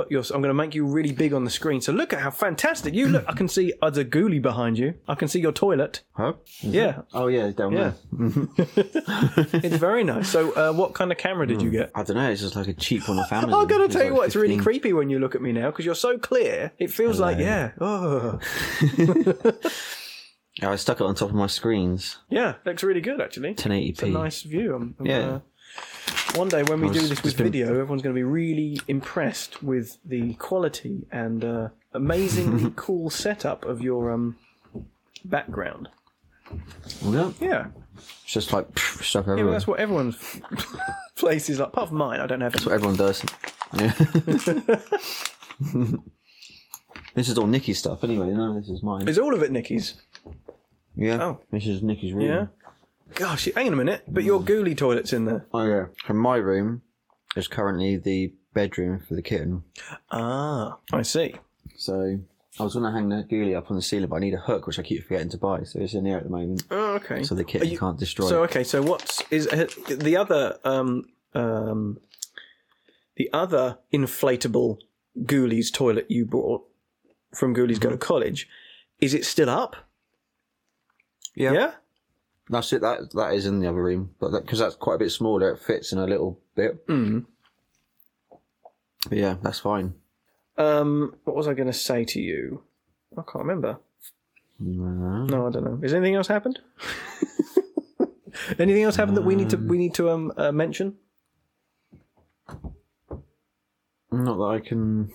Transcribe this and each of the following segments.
I'm going to put your. I'm going to make you really big on the screen. So look at how fantastic you look. I can see other ghoulie behind you. I can see your toilet. Huh? Is Yeah. it? Oh yeah, down Yeah. there. It's very nice. So, uh, what kind of camera did you get? I don't know. It's just like a cheap one off Amazon. I'm going to It's tell you like what, it's really 15. creepy when you look at me now because you're so clear. It feels like, yeah, oh, Yeah, I stuck it on top of my screens. yeah, looks really good actually. 1080p. It's a nice view. I'm, I'm, Yeah. uh, one day when we was do this with been- video, everyone's going to be really impressed with the quality and uh, amazingly cool setup of your um, background. Yeah. Yeah, It's just like pff, stuff yeah, everywhere. well, that's what everyone's place is like. Apart from mine, I don't have. That's what everyone does. Yeah. this is all Nikki's stuff anyway. No, this is mine. Is all of it Nikki's? yeah. Oh. This is Nikki's room. Yeah. Gosh, hang on a minute. But your ghoulie toilet's in there. Oh yeah. And my room is currently the bedroom for the kitten. Ah, I see. So I was going to hang the ghoulie up on the ceiling, but I need a hook, which I keep forgetting to buy. So it's in there at the moment, Oh, okay. so the kitten you- can't destroy. So it. okay, so what's is uh, the other um um the other inflatable Ghoulies toilet you bought from Ghoulies Go to College? Is it still up? Yeah. That's it. That that is in the other room, but because that's quite a bit smaller, it fits in a little bit. Mm. But yeah, that's fine. Um, what was I going to say to you? I can't remember. Uh, No, I don't know. Has anything else happened? anything else happened that we need to we need to um uh, mention? Not that I can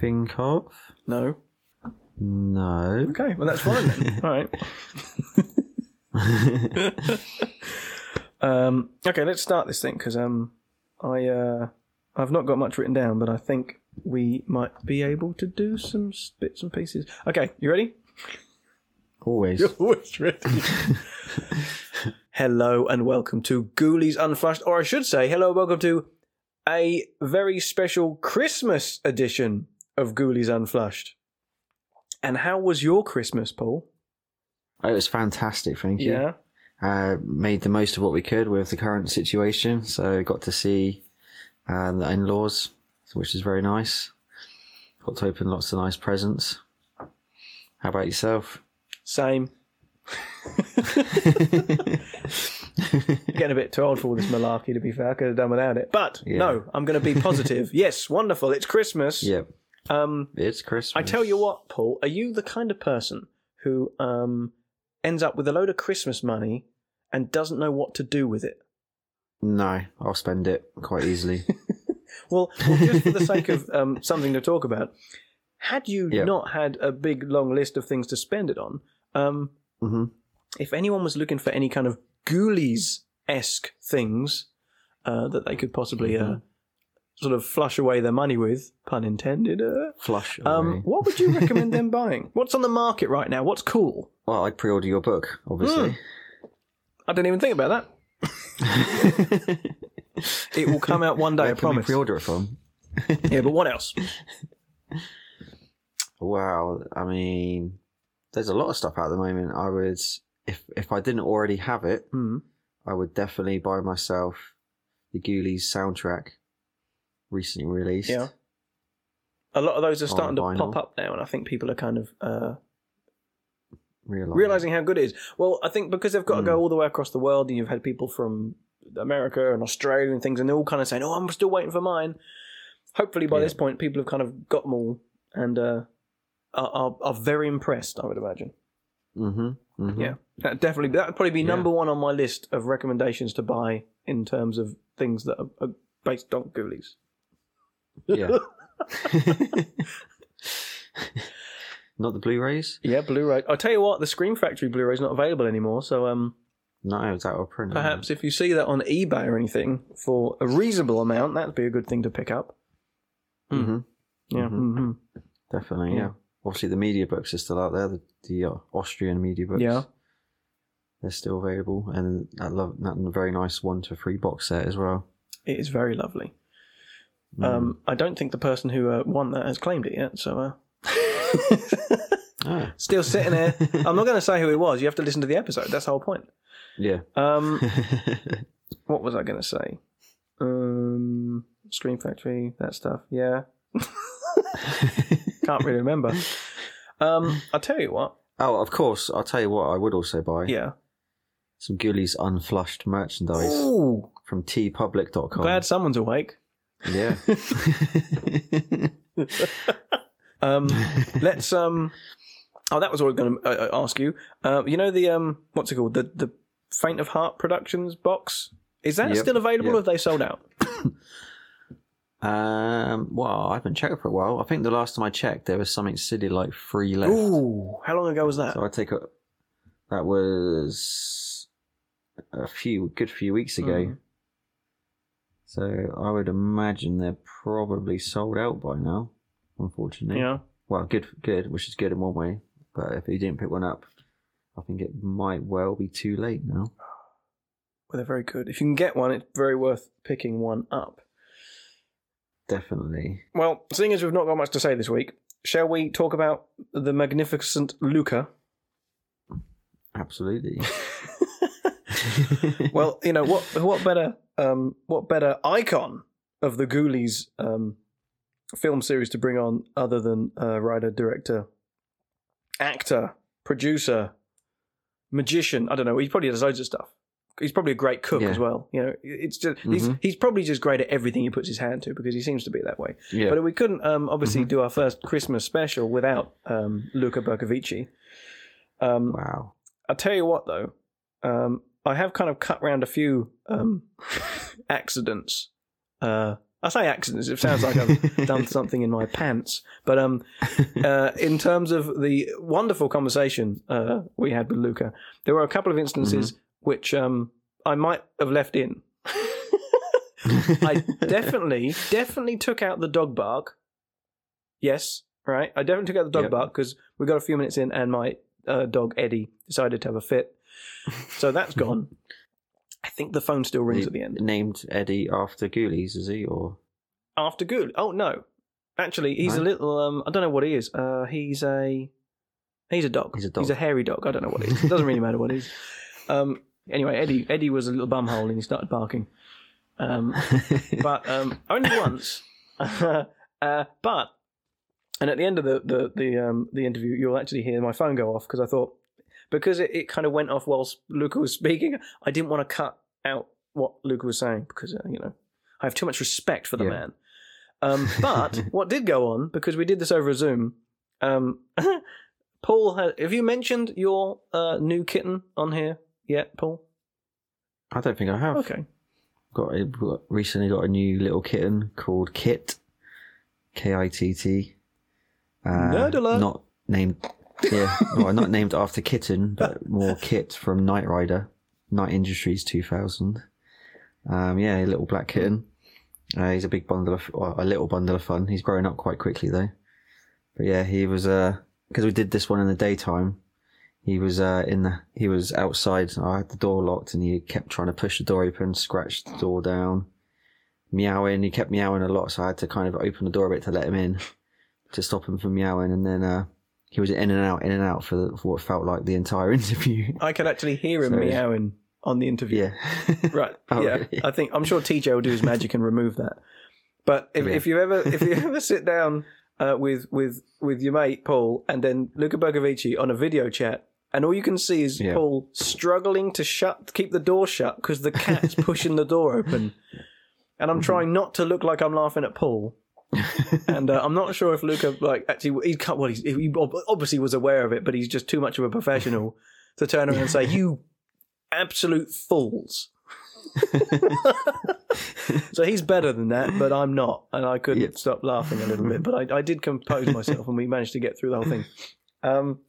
think of. No. No. Okay, well that's fine then. All right. um, okay, let's start this thing because um, I uh, I've not got much written down, but I think we might be able to do some bits and pieces. Okay, you ready? Always. always ready. hello and welcome to Ghoulies Unflushed, or I should say, hello and welcome to a very special Christmas edition of Ghoulies Unflushed. And how was your Christmas, Paul? It was fantastic. Thank you. Yeah. uh, made the most of what we could with the current situation. So got to see uh, the in-laws, which is very nice. Got to open lots of nice presents. How about yourself? Same. Getting a bit too old for all this malarkey, to be fair. I could have done without it. But Yeah. no, I'm going to be positive. yes, wonderful. It's Christmas. Yep, Um, it's Christmas. I tell you what, Paul, are you the kind of person who um, ends up with a load of Christmas money and doesn't know what to do with it? No, I'll spend it quite easily. Well, well just for the sake of um, something to talk about, had you Yeah. not had a big long list of things to spend it on, um, hmm if anyone was looking for any kind of Ghoulies esque things uh, that they could possibly uh, Mhm. Sort of flush away their money with, pun intended, uh, Flush. um, what would you recommend them buying? What's on the market right now? What's cool? Well, I'd pre-order your book, obviously. I didn't even think about that. It will come out one day, Where I can we promise. pre-order it from? Yeah, but what else? Wow, I mean, there's a lot of stuff out at the moment. I would, if if I didn't already have it, Hmm. I would definitely buy myself the Ghoulies soundtrack, recently released. Yeah. A lot of those are starting to vinyl. pop up now, and I think people are kind of uh, Realize. realizing how good it is. Well, I think because they've got to Mm. go all the way across the world, and you've had people from America and Australia and things, and they're all kind of saying, "Oh, I'm still waiting for mine." Hopefully, by Yeah. this point, people have kind of got them all and uh, are, are are very impressed. I would imagine. Mm-hmm. mm-hmm. Yeah, that definitely that would probably be Yeah. number one on my list of recommendations to buy in terms of things that are, are based on Ghoulies. Yeah. Not the Blu-rays. Yeah, Blu-ray. I'll tell you what, the Scream Factory Blu-ray is not available anymore. So, um, No, it's out of print. perhaps if you see that on eBay or anything for a reasonable amount, that'd be a good thing to pick up. Mm-hmm. Yeah. Mhm. hmm Definitely. Yeah. Yeah. Obviously, the media books are still out there. The, the uh, Austrian media books. Yeah. They're still available, and that love that very nice one to three box set as well. It is very lovely. Mm. Um, I don't think the person who uh, won that has claimed it yet. So, uh, Ah, still sitting there. I'm not going to say who it was. You have to listen to the episode. That's the whole point. yeah. Um, what was I going to say? Um, Scream Factory, that stuff. Yeah. Can't really remember. Um, I'll tell you what. oh, of course. I'll tell you what. I would also buy Yeah. some Ghoulies unflushed merchandise Ooh, from teepublic.com. glad someone's awake. Yeah. Um, let's um. Oh, that was what I was going to uh, uh, ask you. Uh, you know the um, what's it called? The the Faint of Heart Productions box. Is that Yep, still available? yep. or Have they sold out? um. Well, I haven't checked for a while. I think the last time I checked, there was something silly like free left. Ooh, how long ago was that? So I take a. That was a few good few weeks ago. Mm. So I would imagine they're probably sold out by now. Unfortunately. Yeah. Well, good, good, which is good in one way. But if you didn't pick one up, I think it might well be too late now. Well, they're very good. If you can get one, it's very worth picking one up. Definitely. Well, seeing as we've not got much to say this week, shall we talk about the magnificent Luca? Absolutely. Well, you know what? What better? Um, what better icon of the Ghoulies um, film series to bring on other than uh, writer, director, actor, producer, magician? I don't know. He probably does loads of stuff. He's probably a great cook Yeah. as well. You know, it's just he's Mhm. he's probably just great at everything he puts his hand to because he seems to be that way. yeah. But we couldn't um, obviously Mhm. do our first Christmas special without um, Luca Bercovici. Um, wow. I'll tell you what, though, um, I have kind of cut round a few um, accidents. Uh, I say accidents; it sounds like I've done something in my pants. But um, uh, in terms of the wonderful conversation uh, we had with Luca, there were a couple of instances which um, I might have left in. I definitely, definitely took out the dog bark. Yes, right. I definitely took out the dog Yep. bark because we got a few minutes in, and my uh, dog Eddie decided to have a fit. So that's gone. I think the phone still rings He at the end. Named Eddie after Ghoulies, is he? Or After good. Oh no, actually, he's a No? little. Um, I don't know what he is. Uh, he's a. He's a dog. He's a dog. He's a hairy dog. I don't know what he is. It doesn't really matter what he is. Um, anyway, Eddie Eddie was a little bumhole and he started barking. Um, but um, only once. uh, but and at the end of the the the, um, the interview, you'll actually hear my phone go off because I thought because it, it kind of went off whilst Luca was speaking. I didn't want to cut out what Luca was saying because uh, you know I have too much respect for the Yeah. man. Um, but what did go on because we did this over Zoom. Um, Paul, had, have you mentioned your uh, new kitten on here yet, Paul? I don't think I have. Okay. Got, a, got recently got a new little kitten called Kit, K I T T. Uh, Nerd alert. Not named. Yeah, well, not named after kitten, but more Kit from Knight Rider, Knight Industries 2000. Um, yeah, a little black kitten. Uh, he's a big bundle of, well, a little bundle of fun. He's growing up quite quickly though. But yeah, he was uh, because we did this one in the daytime. He was uh, in the he was outside. I had the door locked, and he kept trying to push the door open, scratch the door down, meowing. He kept meowing a lot, so I had to kind of open the door a bit to let him in, to stop him from meowing. And then uh, he was in and out, in and out for, the, for what felt like the entire interview. I could actually hear him Sorry. meowing on the interview. yeah, Right. Oh, yeah. really? I think I'm sure TJ will do his magic and remove that. But if, Yeah. if you ever if you ever sit down uh, with with with your mate Paul and then Luca Bercovici on a video chat and all you can see is Yeah. Paul struggling to shut keep the door shut because the cat's pushing the door open. And I'm trying not to look like I'm laughing at Paul. and uh, I'm not sure if Luca like actually he can't. Well, he's, he obviously was aware of it, but he's just too much of a professional to turn around and say, "You absolute fools." so he's better than that, but I'm not, and I couldn't Yep. stop laughing a little bit. But I, I did compose myself, and we managed to get through the whole thing. Um,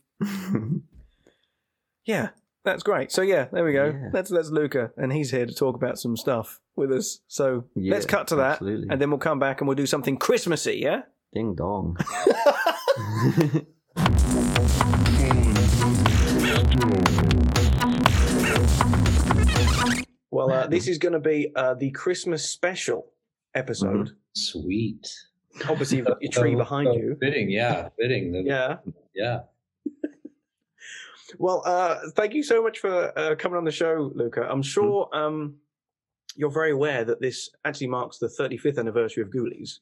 yeah, that's great. So yeah, there we go. Yeah. That's that's Luca, and he's here to talk about some stuff with us. So Yeah, let's cut to that, absolutely. and then we'll come back and we'll do something Christmassy. Yeah. Ding dong. Well, uh, this is going to be uh, the Christmas special episode. Sweet. Obviously, you've got your tree behind so you. Fitting, yeah, fitting. The- Yeah. yeah. Well, uh, thank you so much for uh, coming on the show, Luca. I'm sure um, you're very aware that this actually marks the 35th anniversary of Ghoulies.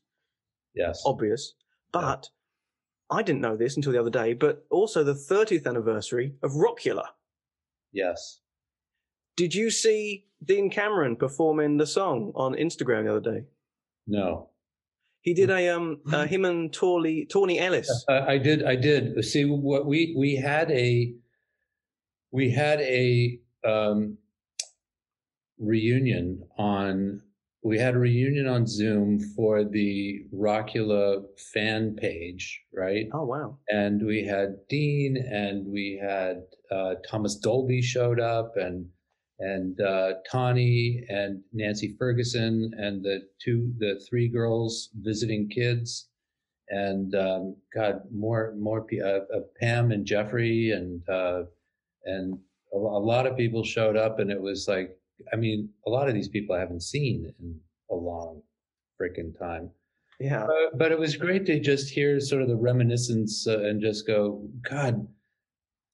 Yes. Obvious, but I didn't know this until the other day. But also the 30th anniversary of Rockula. Yes. Did you see Dean Cameron performing the song on Instagram the other day? No. He did a um uh, him and Tawny Tawny Ellis. Uh, I did. I did. See what we we had a we had a um, reunion on we had a reunion on Zoom for the Rockula fan page, right? Oh wow! And we had Dean, and we had uh, Thomas Dolby showed up, and and uh, Tawny and Nancy Ferguson, and the two, the three girls visiting kids, and um, God, more more uh, uh, Pam and Jeffrey, and uh, and a, a lot of people showed up, and it was like I mean, a lot of these people I haven't seen in a long freaking time. Yeah. Uh, but it was great to just hear sort of the reminiscence uh, and just go, God,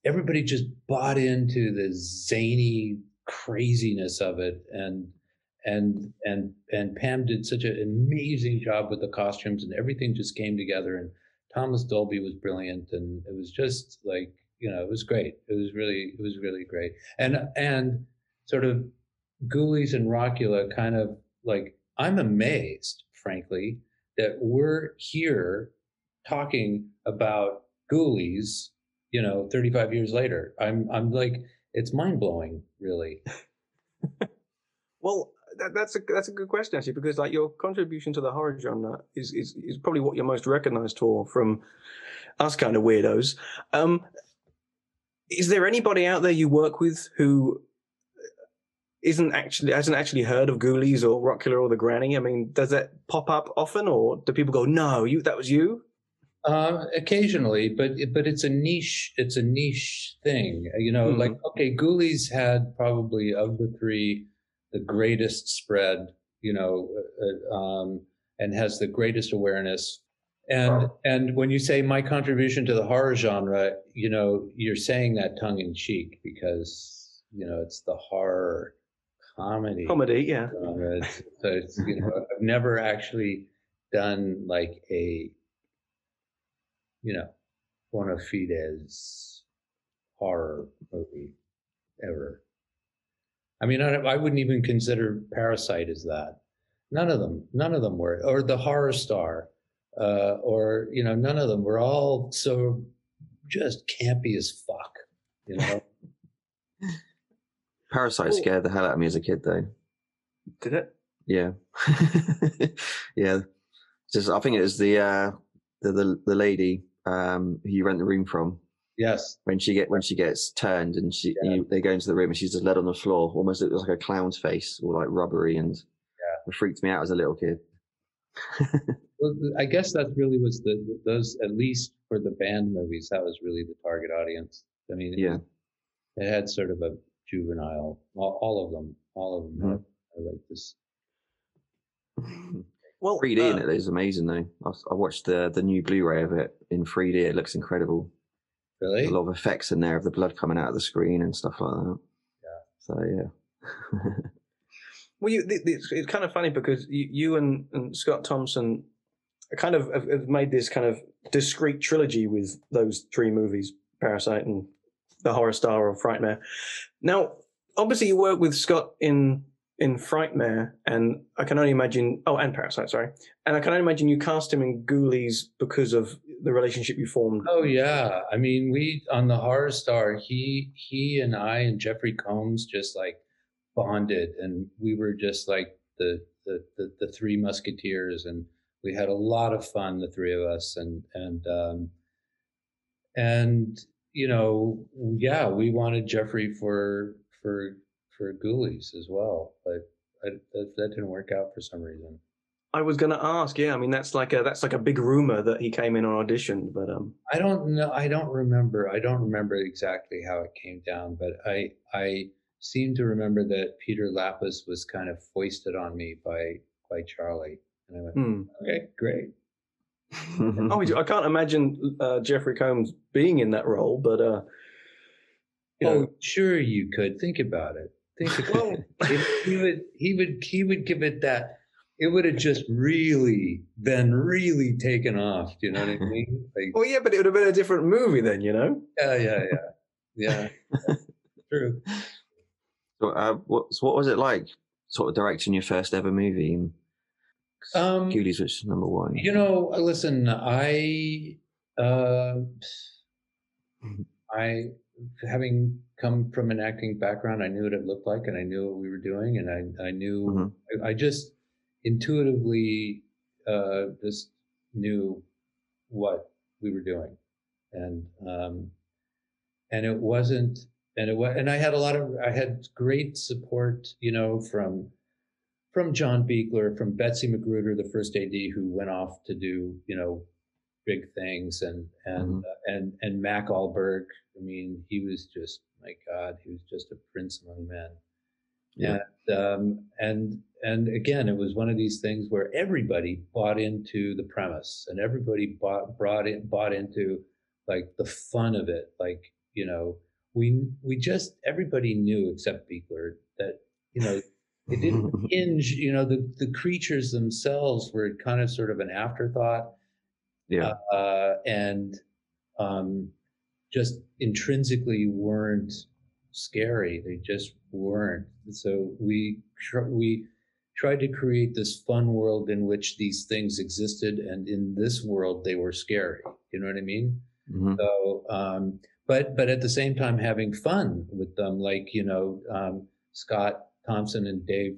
everybody just bought into the zany craziness of it. And, and, and, and Pam did such an amazing job with the costumes and everything just came together. And Thomas Dolby was brilliant. And it was just like, you know, it was great. It was really, it was really great. And, and sort of Ghoulies and Rockula kind of like I'm amazed, frankly, that we're here talking about Ghoulies, you know, 35 years later. I'm I'm like it's mind blowing, really. well, that, that's a that's a good question actually, because like your contribution to the horror genre is is, is probably what you're most recognized for from us kind of weirdos. Um, is there anybody out there you work with who isn't actually hasn't actually heard of Ghoulies or Rockula or the Granny? I mean, does that pop up often, or do people go, "No, you that was you"? Uh, occasionally, but but it's a niche. It's a niche thing, you know. Mm-hmm. Like okay, Ghoulies had probably of the three the greatest spread, you know, uh, um, and has the greatest awareness. And and when you say my contribution to the horror genre, you know, you're saying that tongue in cheek because you know it's the horror comedy. Comedy, yeah. Genre. So it's you know I've never actually done like a you know bona fides horror movie ever. I mean, I, I wouldn't even consider Parasite as that. None of them, none of them were, or the horror star, uh, or you know, none of them were all so just campy as fuck. You know. Parasite Ooh. scared the hell out of me as a kid, though. Did it? Yeah, yeah. Just I think it was the uh, the the, the lady um, who you rent the room from. Yes. When she get when she gets turned and she yeah. you, they go into the room and she's just led on the floor, almost it was like a clown's face or like rubbery, and yeah. it freaked me out as a little kid. Well, I guess that really was the those at least for the band movies that was really the target audience. I mean, it, yeah, it had sort of a juvenile. All, all of them, all of them mm-hmm. are, like this. Well, 3D uh, in it is amazing though. I, I, watched the the new Blu-ray of it in 3D. It looks incredible. Really, a lot of effects in there of the blood coming out of the screen and stuff like that. Yeah. So yeah. well, you, it's, it's, kind of funny because you, you and, and, Scott Thomson kind of have, made this kind of discrete trilogy with those three movies, Parasite and the horror star of Frightmare. Now, obviously, you work with Scott in in Frightmare, and I can only imagine. Oh, and Parasite, sorry. And I can only imagine you cast him in Ghoulies because of the relationship you formed. Oh yeah, I mean, we on the Horror Star, he he and I and Jeffrey Combs just like bonded, and we were just like the the the, the three musketeers, and we had a lot of fun, the three of us, and and um, and you know, yeah, we wanted Jeffrey for for for Ghoulies as well, but I, that, that didn't work out for some reason. I was going to ask. Yeah, I mean that's like a that's like a big rumor that he came in on audition, but um, I don't know. I don't remember. I don't remember exactly how it came down, but I I seem to remember that Peter Liapis was kind of foisted on me by by Charlie, and I went, hmm. okay, great. oh, I can't imagine uh, Jeffrey Combs being in that role, but uh, you know, oh, sure you could think about it. think about it. He would he would he would give it that it would have just really been really taken off. Do you know what I mean? Like, Well, yeah, but it would have been a different movie then, you know. yeah, yeah, yeah, yeah. True. Uh, what, what was it like, sort of directing your first ever movie? And Um, Ghoulies was number one. You know, listen, I, uh, I, having come from an acting background, I knew what it looked like, and I knew what we were doing, and I, I knew, Mhm. I, I just intuitively, uh, just knew what we were doing, and, um, and it wasn't, and it was, and I had a lot of, I had great support, you know, from from John Buechler, from Betsy Magruder, the first AD who went off to do, you know, big things, and and Mhm. uh, and and Mac Ahlberg. I mean, he was just my God, he was just a prince among men. Yeah. And um, and and again, it was one of these things where everybody bought into the premise, and everybody bought brought in bought into like the fun of it. Like you know, we we just everybody knew except Buechler that you know it didn't hinge. You know, the the creatures themselves were kind of sort of an afterthought yeah. uh, and um, just intrinsically weren't scary. They just weren't. So we tr- we tried to create this fun world in which these things existed, and in this world they were scary. You know what I mean? Mhm. So, um, but but at the same time having fun with them, like you know um, Scott Thomson and Dave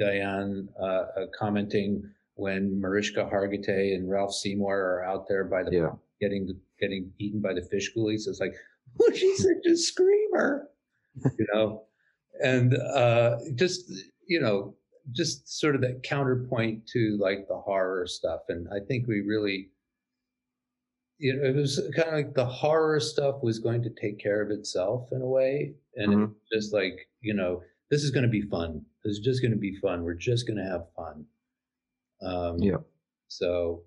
Dayan uh, uh, commenting when Mariska Hargitay and Ralph Seymour are out there by the Yeah. getting getting eaten by the fish ghoulies. It's like, oh, she's such a screamer, you know, and uh, just you know, just sort of that counterpoint to like the horror stuff. And I think we really, you know, it was kind of like the horror stuff was going to take care of itself in a way, and Mhm. it's just like you know, this is going to be fun. This is just going to be fun. We're just going to have fun. Um, Yeah. So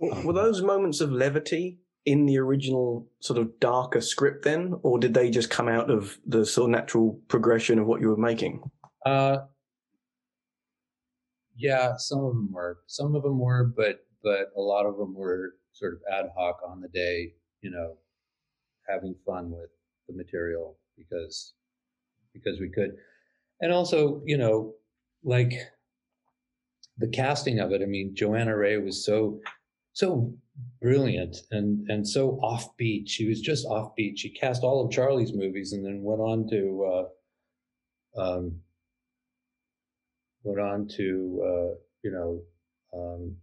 W- Were those moments of levity in the original sort of darker script then, or did they just come out of the sort of natural progression of what you were making? Uh, yeah, some of them were. Some of them were, but but a lot of them were sort of ad hoc on the day. You know, having fun with the material because because we could, and also you know, like the casting of it. I mean, Johanna Ray was so so brilliant and and so offbeat. She was just offbeat. She cast all of Charlie's movies and then went on to. Uh, um, went on to uh, you know um,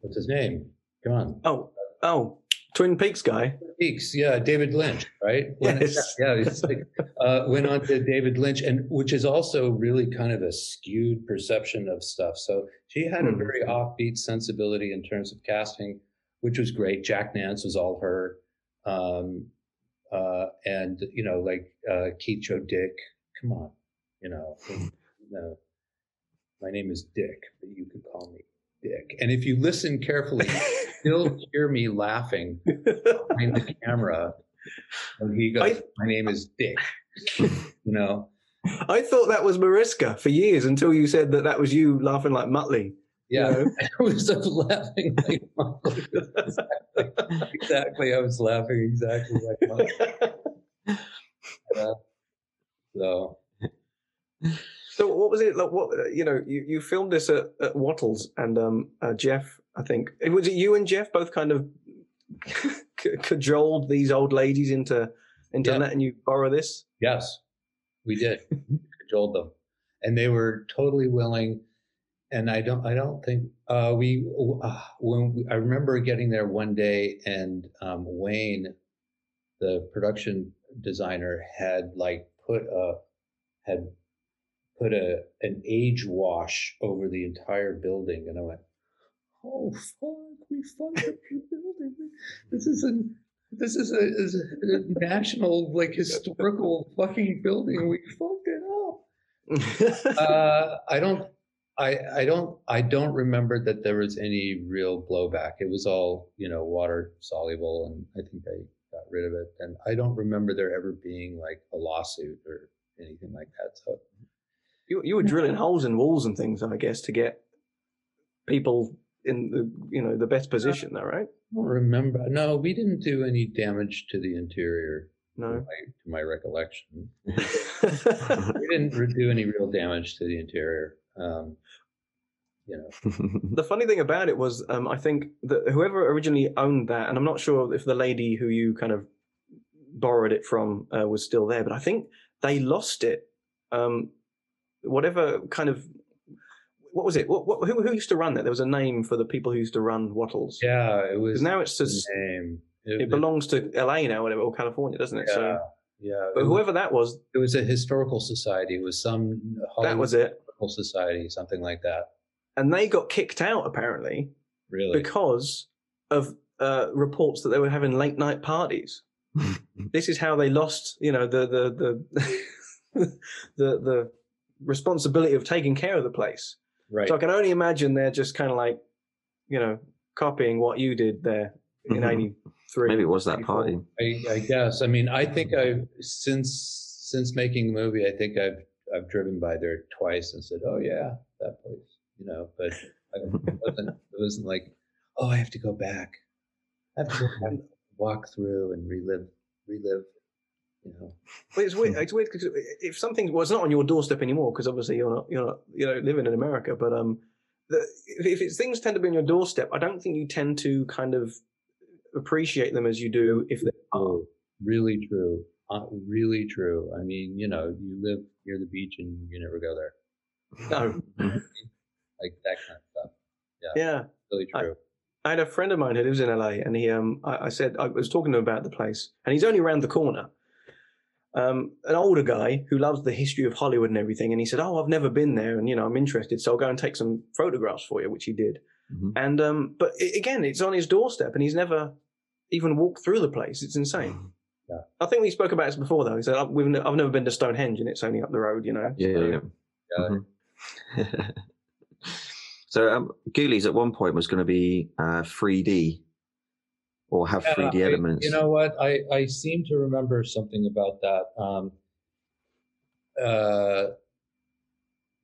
what's his name? Come on, Oh, oh, Twin Peaks guy. Peaks. Yeah, David Lynch, right? Yes. Yeah, like, uh, went on to David Lynch, and which is also really kind of a skewed perception of stuff. So she had a Hmm. very offbeat sensibility in terms of casting, which was great. Jack Nance was all her. Um, uh, and you know, like uh, Keith Joe Dick, come on, you know, you know, my name is Dick, but you could call me Dick. And if you listen carefully, you still hear me laughing behind the camera he goes, I- "My name is Dick," you know. I thought that was Mariska for years until you said that that was you laughing like Muttley. Yeah, You know? I was laughing like Michael. exactly. exactly. I was laughing exactly like. Yeah. So So what was it like? What you know? You, you filmed this at, at Wattles and um, uh, Jeff. I think it was it you and Jeff both kind of cajoled these old ladies into into Yeah. letting you borrow this. Yes, we did. Cajoled them, and they were totally willing. And I don't, I don't think uh, we. Uh, when we, I remember getting there one day, and um, Wayne, the production designer, had like put a had put a an age wash over the entire building, and I went, "Oh fuck, we fucked up the building. This is a this is a, is a national like historical fucking building. We fucked it up." Uh, I don't. I, I don't I don't remember that there was any real blowback. It was all you know water soluble, and I think they got rid of it. And I don't remember there ever being like a lawsuit or anything like that. So You you were drilling holes in walls and things, I guess, to get people in the you know the best position, though, right? I don't remember. No, we didn't do any damage to the interior, to No. my, to my recollection. We didn't do any real damage to the interior. Um, you know, the funny thing about it was, um, I think that whoever originally owned that, and I'm not sure if the lady who you kind of borrowed it from uh, was still there, but I think they lost it. Um, whatever kind of what was it? What, what, who, who used to run that? There was a name for the people who used to run Wattles. yeah, it was now it's just name. it belongs to LA now, whatever, or California, doesn't it? Yeah, So, yeah. but it, was, whoever that was, it was a historical society. It was some Hollywood that was it, historical society, something like that. and they got kicked out apparently Really? because of uh, reports that they were having late night parties. this is how they lost, you know, the the the the, the responsibility of taking care of the place. right. So I can only imagine they're just kind of like, you know, copying what you did there in Mhm. '83. Maybe it was that 84. party. I, I guess. I mean, I think I've since since making the movie, I think I've I've driven by there twice and said, "Oh yeah, that place," you know. But I, it wasn't it wasn't like, "Oh, I have to go back. I have to go back, walk through and relive relive," you know. Well, it's weird. It's weird because if something was not on your doorstep anymore, because obviously you're not you're not you know living in America, but um, the, if, if it's things tend to be on your doorstep, I don't think you tend to kind of appreciate them as you do if they are. True. Really true. Uh, really true. I mean, you know, you live near the beach and you never go there, No, like that kind of stuff. yeah. Really I- true. I had a friend of mine who lives in LA, and he, um, I, I said I was talking to him about the place, and he's only around the corner. Um, an older guy who loves the history of Hollywood and everything, and he said, "Oh, I've never been there, and you know, I'm interested, so I'll go and take some photographs for you," which he did. Mhm. And um, but i again, it's on his doorstep, and he's never even walked through the place. It's insane. Yeah. I think we spoke about this before, though. He said, "I've, we've, ne- I've never been to Stonehenge, and it's only up the road, you know." Yeah, So- yeah, yeah. Yeah. Mhm. so um, Ghoulies at one point was going to be uh, 3D or have Yeah, 3D I- elements. you know what? I, I seem to remember something about that. Um, uh,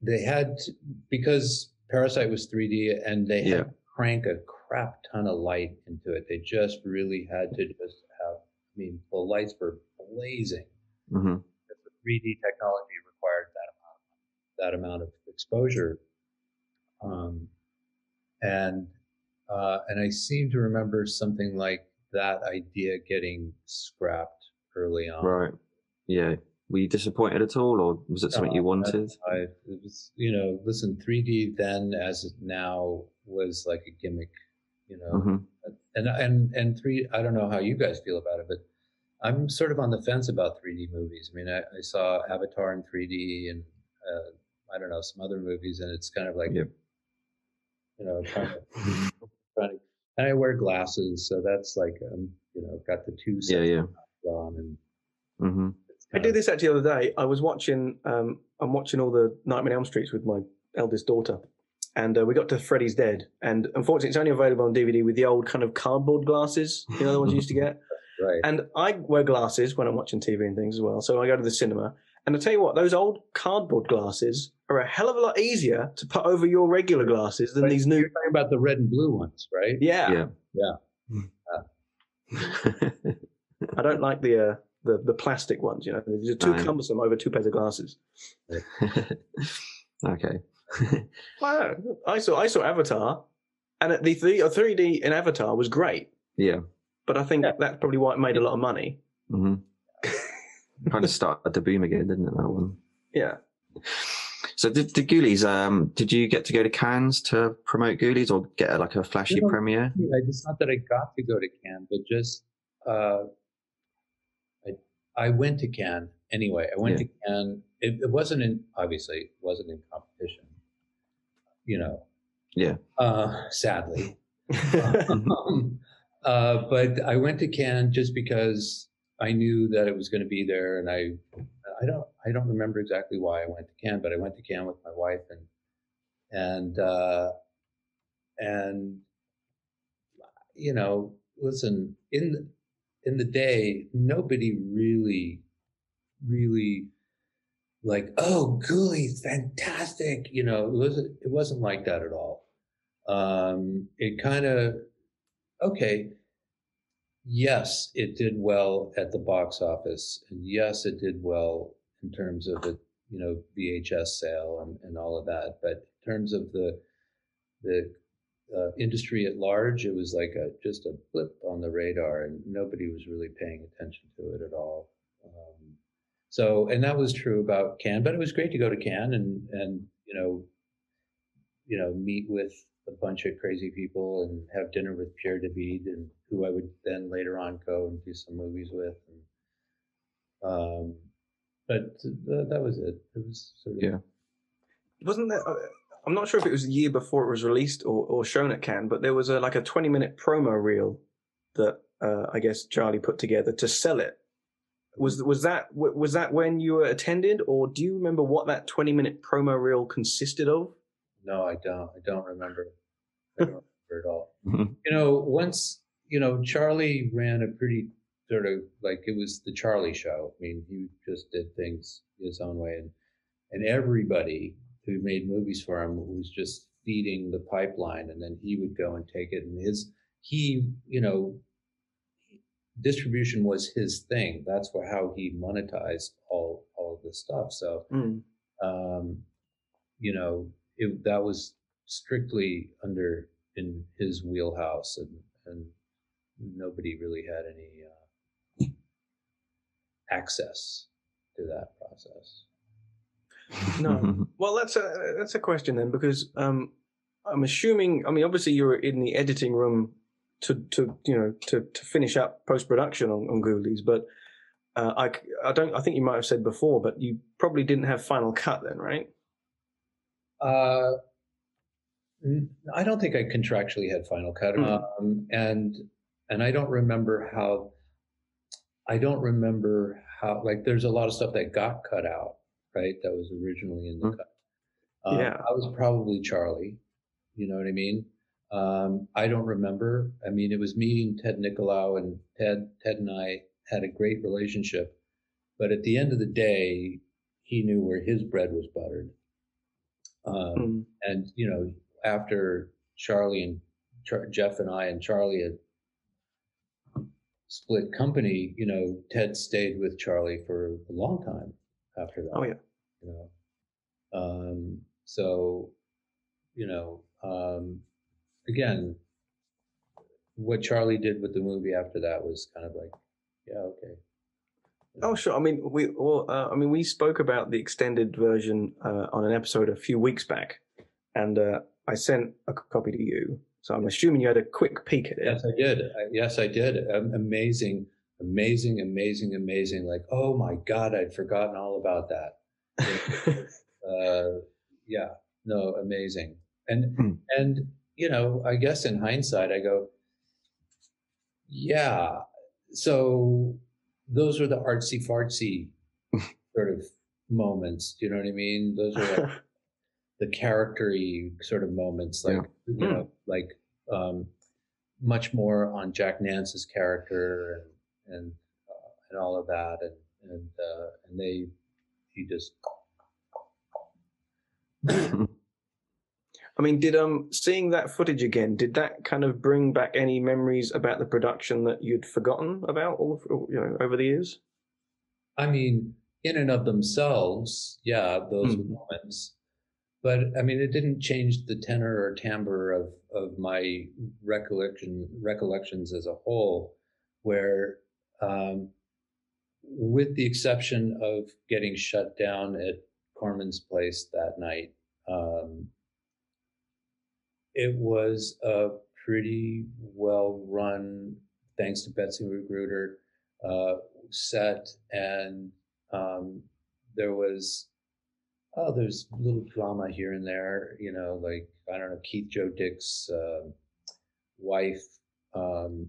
they had to- because Parasite was 3D and they had Yeah. to crank a crap ton of light into it. They just really had to just have. I mean, the lights were blazing. hmm The 3D technology required that amount that amount of exposure. Um, and uh, and I seem to remember something like that idea getting scrapped early on. Right. Yeah. Were you disappointed at all, or was it something you wanted? I, it was, you know, listen, 3D then as it now was like a gimmick, you know, hmm and and and three. I don't know how you guys feel about it, but I'm sort of on the fence about 3D movies. I mean, I, I saw Avatar in 3D, and uh, I don't know some other movies, and it's kind of like, Yep. you know, trying to, trying to. And I wear glasses, so that's like, um, you know, got the two Yeah, sets yeah. on, and hmm I did this actually the other day. I was watching. Um, I'm watching all the Nightmare on Elm Streets with my eldest daughter, and uh, we got to Freddy's Dead. And unfortunately, it's only available on DVD with the old kind of cardboard glasses. You know the ones you used to get. right. And I wear glasses when I'm watching TV and things as well. So I go to the cinema, and I tell you what, those old cardboard glasses are a hell of a lot easier to put over your regular glasses than Right. these new. You're talking about the red and blue ones, right? Yeah, Yeah. Yeah. I don't like the uh, the the plastic ones. You know, they're too Right. cumbersome over two pairs of glasses. okay. Wow. I saw I saw Avatar, and the the three D in Avatar was great, yeah. but I think Yeah. that's probably why it made a lot of money. hmm kind of started to boom again, didn't it? That one. Yeah. So did, did Ghoulies? Um, did you get to go to Cannes to promote Ghoulies, or get a, like a flashy You know, premiere? It's not that I got to go to Cannes, but just uh, I I went to Cannes anyway. I went Yeah. to Cannes. It, it wasn't in obviously it wasn't in competition, you know. Yeah. Uh, sadly, um, uh, but I went to Cannes just because I knew that it was going to be there, and I I don't I don't remember exactly why I went to Cannes, but I went to Cannes with my wife and and uh, and you know listen in in the day, nobody really, really like, oh, Ghoulies, fantastic. You know, it wasn't, it wasn't like that at all. Um, it kind of, okay, yes, it did well at the box office. And yes, it did well in terms of the, you know, VHS sale and, and all of that. But in terms of the, the uh, industry at large, it was like a, just a blip on the radar and nobody was really paying attention to it at all. Um, so, and that was true about Cannes, but it was great to go to Cannes and, and, you know, you know, meet with a bunch of crazy people and have dinner with Pierre David and who I would then later on go and do some movies with. And, um, but th- that was it. It was sort of, Yeah. Wasn't there? Uh, I'm not sure if it was the year before it was released or, or shown at Cannes, but there was a like a 20 minute promo reel that uh, I guess Charlie put together to sell it. Was was that was that when you were attended, or do you remember what that 20 minute promo reel consisted of? No, I don't. I don't remember. I don't remember at all. You know, once you know, Charlie ran a pretty sort of like it was the Charlie show. I mean, he just did things his own way, and and everybody who made movies for him was just feeding the pipeline, and then he would go and take it. And his he, you know, distribution was his thing. That's where how he monetized all all of this stuff. So Mm. um, you know, it, that was strictly under in his wheelhouse, and and nobody really had any uh, access to that process. No. Well, that's a that's a question then, because um, I'm assuming. I mean, obviously, you're in the editing room to to you know to to finish up post production on, on Ghoulies, but uh, I don't. I think you might have said before, but you probably didn't have final cut then, right? Uh, I don't think I contractually had final cut, Mhm. um, and and I don't remember how. I don't remember how. Like, there's a lot of stuff that got cut out, right? That was originally in the Mhm. cut. Um, Yeah. I was probably Charlie. You know what I mean? Um, I don't remember. I mean, it was me and Ted Nicolau, and Ted. Ted and I had a great relationship, but at the end of the day, he knew where his bread was buttered. Um, Mm. and you know after charlie and Char- jeff and i and charlie had split company you know ted stayed with charlie for a long time after that Oh yeah. you know um so you know um again what charlie did with the movie after that was kind of like yeah okay Oh sure. I mean, we well, uh, I mean, we spoke about the extended version uh, on an episode a few weeks back, and uh, I sent a copy to you. So I'm assuming you had a quick peek at it. Yes, I did. I, yes, I did. Um, amazing, amazing, amazing, amazing. Like, oh my God, I'd forgotten all about that. uh, yeah, no, amazing. And Hmm. and you know, I guess in hindsight, I go, yeah. So those are the artsy fartsy sort of moments. Do you know what I mean? Those are like the charactery sort of moments, like you Hmm. know, like um, much more on Jack Nance's character and and uh, and all of that, and and uh, and they he just I mean, did um seeing that footage again, did that kind of bring back any memories about the production that you'd forgotten about all you know over the years? I mean, in and of themselves, yeah, those Mhm. moments. But I mean, it didn't change the tenor or timbre of of my recollection recollections as a whole. Where, um, with the exception of getting shut down at Corman's place that night, um, it was a pretty well run, thanks to Betsy Magruder, uh, set, and um, there was oh, there's little drama here and there, you know, like I don't know, Keith Joe Dick's uh, wife um,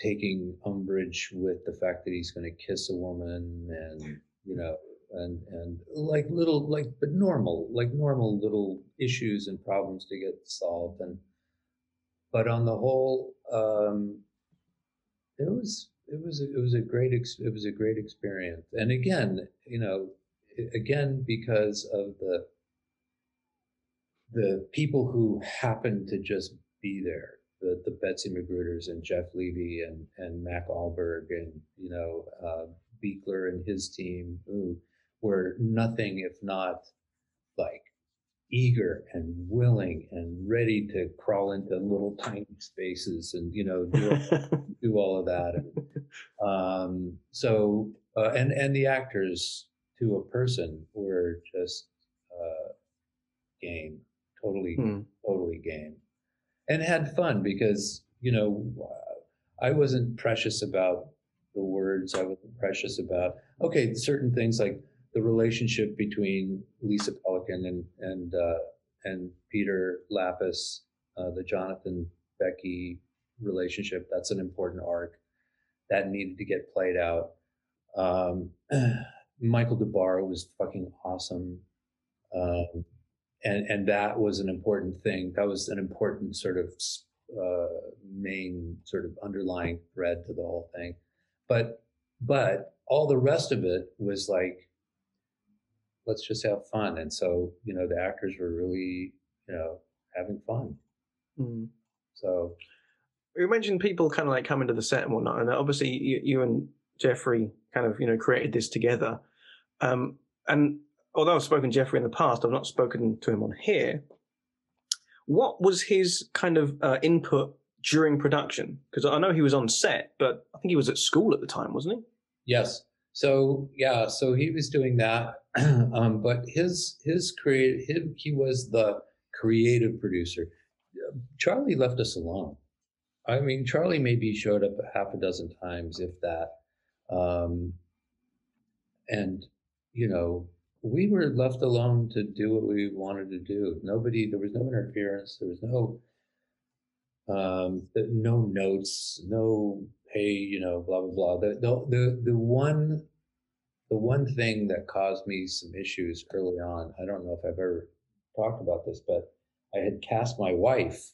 taking umbrage with the fact that he's going to kiss a woman, and you know, and and like little like but normal like normal little issues and problems to get solved and but on the whole um it was it was it was a great ex- it was a great experience. And again you know again because of the the people who happened to just be there the the Betsy Magruders and Jeff Levy and and Mac Ahlberg and you know uh, Buechler and his team who were nothing if not like eager and willing and ready to crawl into little tiny spaces and you know do, do all of that. And, um, so uh, and and the actors to a person were just uh, game totally hmm. totally game. And had fun because you know I wasn't precious about the words. I wasn't precious about okay certain things like the relationship between Lisa Pelikan and and uh, and Peter Liapis, uh, the Jonathan Becky relationship. That's an important arc that needed to get played out. Um, Michael Des Barres was fucking awesome, um, and and that was an important thing. That was an important sort of uh, main sort of underlying thread to the whole thing. But but all the rest of it was like let's just have fun. And so, you know, the actors were really, you know, having fun. Mm. So you mentioned people kind of like coming to the set and whatnot, and obviously you, you and Jeffrey kind of you know created this together. Um, and although I've spoken to Jeffrey in the past, I've not spoken to him on here. What was his kind of uh, input during production? Because I know he was on set, but I think he was at school at the time, wasn't he? Yes. So yeah, so he was doing that, um, but his his create him, he was the creative producer. Charlie left us alone. I mean, Charlie maybe showed up half a dozen times, if that. Um, and you know, we were left alone to do what we wanted to do. Nobody, there was no interference. There was no um, no notes, no hey, you know, blah blah blah. The the the, the one the one thing that caused me some issues early on, I don't know if I've ever talked about this, but I had cast my wife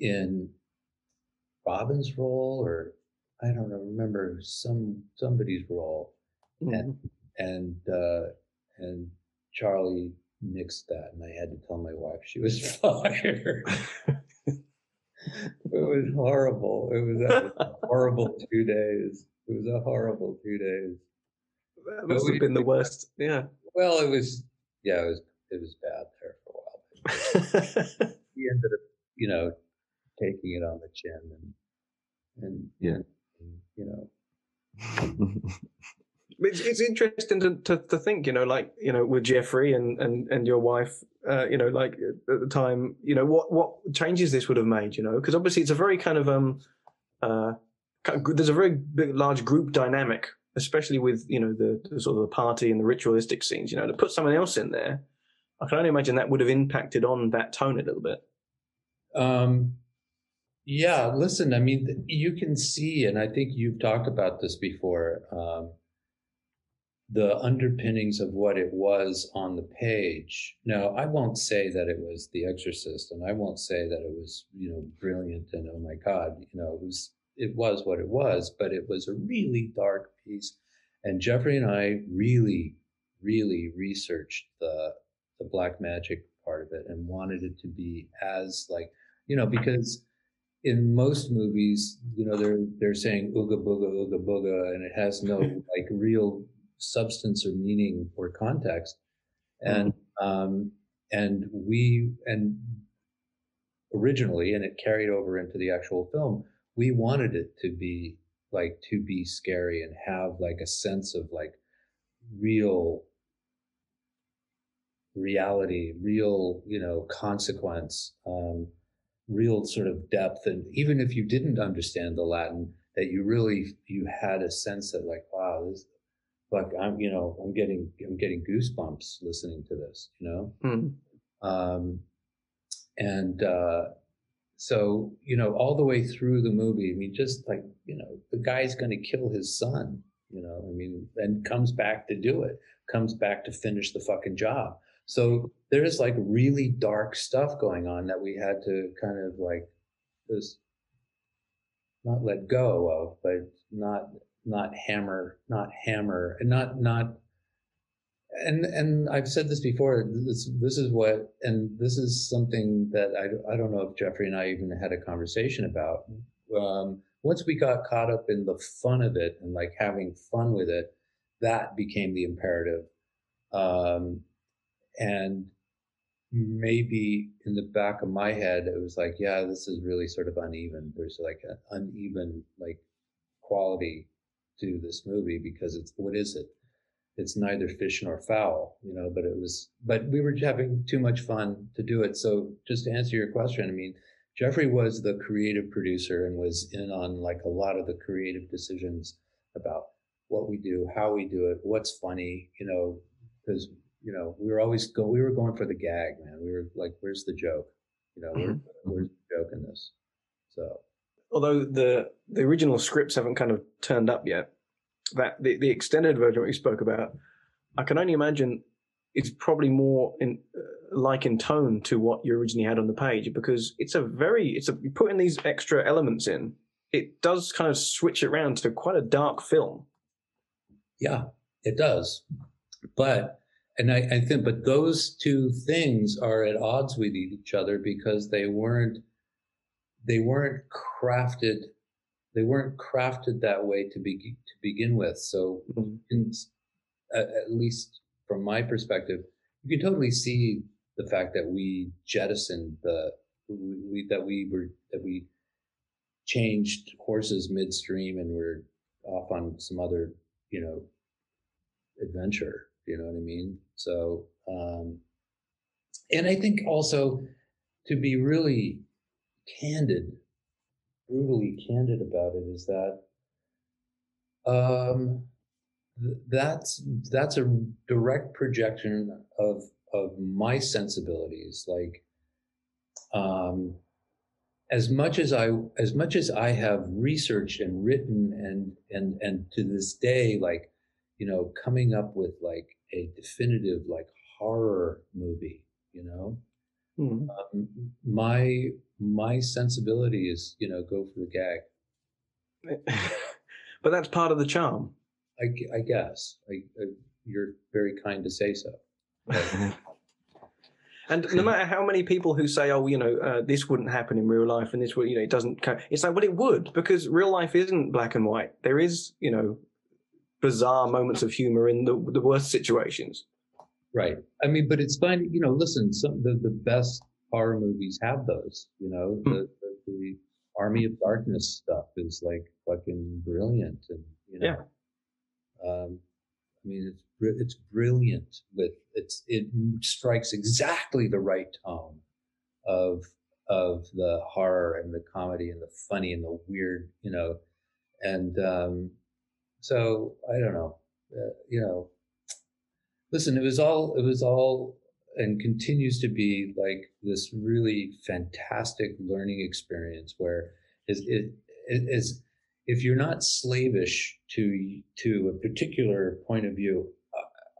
in Robin's role or I don't know, remember some somebody's role. Mm-hmm. And and uh and Charlie nixed that and I had to tell my wife she was fired was horrible. It was a horrible two days. It was a horrible two days. That must but have been the worst. Yeah. Well, it was. Yeah, it was. It was bad there for a while. he ended up, you know, taking it on the chin and and yeah, and, you know. it's, it's interesting to, to, to think, you know, like you know, with Jeffrey and and and your wife, uh, you know, like at the time, you know, what what changes this would have made, you know, because obviously it's a very kind of um, uh, there's a very big, large group dynamic, especially with you know the, the sort of the party and the ritualistic scenes. You know, to put someone else in there, I can only imagine that would have impacted on that tone a little bit. Um, yeah, listen, I mean, you can see, and I think you've talked about this before. Um, the underpinnings of what it was on the page. Now, I won't say that it was The Exorcist, and I won't say that it was, you know, brilliant and oh my God, you know, it was it was what it was, but it was a really dark piece. And Jeffrey and I really, really researched the the black magic part of it and wanted it to be as like, you know, because in most movies, you know, they're they're saying ooga booga, ooga booga, and it has no like real substance or meaning or context and mm-hmm. um, and we and originally and it carried over into the actual film we wanted it to be like to be scary and have like a sense of like real reality real you know consequence um, real sort of depth and even if you didn't understand the latin that you really you had a sense that like wow this like I'm, you know, I'm getting, I'm getting goosebumps listening to this, you know? Mm. Um, and, uh, so, you know, all the way through the movie, I mean, just like, you know, the guy's going to kill his son, you know, I mean, and comes back to do it, comes back to finish the fucking job. So there's like really dark stuff going on that we had to kind of like just not let go of, but not not hammer, not hammer, and not not. And and I've said this before. This this is what, and this is something that I I don't know if Jeffrey and I even had a conversation about. Um, once we got caught up in the fun of it and like having fun with it, that became the imperative. Um, and maybe in the back of my head, it was like, yeah, this is really sort of uneven. There's like an uneven like quality to this movie because it's what is it? It's neither fish nor fowl, you know. But it was, but we were having too much fun to do it. So just to answer your question, I mean, Jeffrey was the creative producer and was in on like a lot of the creative decisions about what we do, how we do it, what's funny, you know, because you know we were always go we were going for the gag, man. We were like, where's the joke? You know, mm-hmm. where's the joke in this? So, although the the original scripts haven't kind of turned up yet, that the the extended version we spoke about, I can only imagine it's probably more in uh, like in tone to what you originally had on the page because it's a very it's a you put in these extra elements in it does kind of switch it around to quite a dark film. Yeah it does. But and I, I think but those two things are at odds with each other because they weren't they weren't crafted they weren't crafted that way to be to begin with so mm-hmm. in, at, at least from my perspective you can totally see the fact that we jettisoned the we, that we were that we changed horses midstream and we're off on some other you know adventure you know what i mean so um and i think also to be really candid brutally candid about it is that um that's that's a direct projection of of my sensibilities like um as much as i as much as i have researched and written and and and to this day like you know coming up with like a definitive like horror movie you know mm-hmm. um, my my sensibility is you know go for the gag but that's part of the charm i, I guess I, I, you're very kind to say so and no matter how many people who say, "Oh, you know, uh, this wouldn't happen in real life," and this would, you know, it doesn't. It's like, well, it would because real life isn't black and white. There is, you know, bizarre moments of humor in the the worst situations. Right. I mean, but it's fine. You know, listen, some the the best horror movies have those. You know, mm. the, the, the Army of Darkness stuff is like fucking brilliant, and you know. Yeah. Um, I mean, it's it's brilliant with it's it strikes exactly the right tone of of the horror and the comedy and the funny and the weird, you know, and um, so I don't know, uh, you know. Listen, it was all it was all and continues to be like this really fantastic learning experience where is it is if you're not slavish to to a particular point of view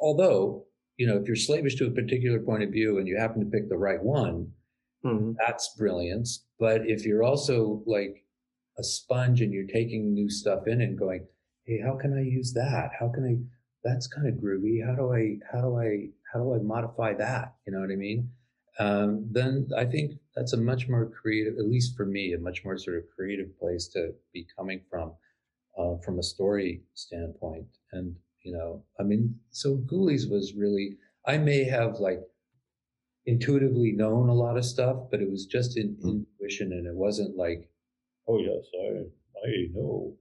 although you know if you're slavish to a particular point of view and you happen to pick the right one mm-hmm. that's brilliance. But if you're also like a sponge and you're taking new stuff in and going hey how can i use that? How can i that's kind of groovy. How do i how do i how do i modify that? You know what i mean? Um, then i think that's a much more creative at least for me a much more sort of creative place to be coming from uh, from a story standpoint. And you know i mean so ghoulies was really i may have like intuitively known a lot of stuff but it was just in mm. intuition and it wasn't like oh yes i i know.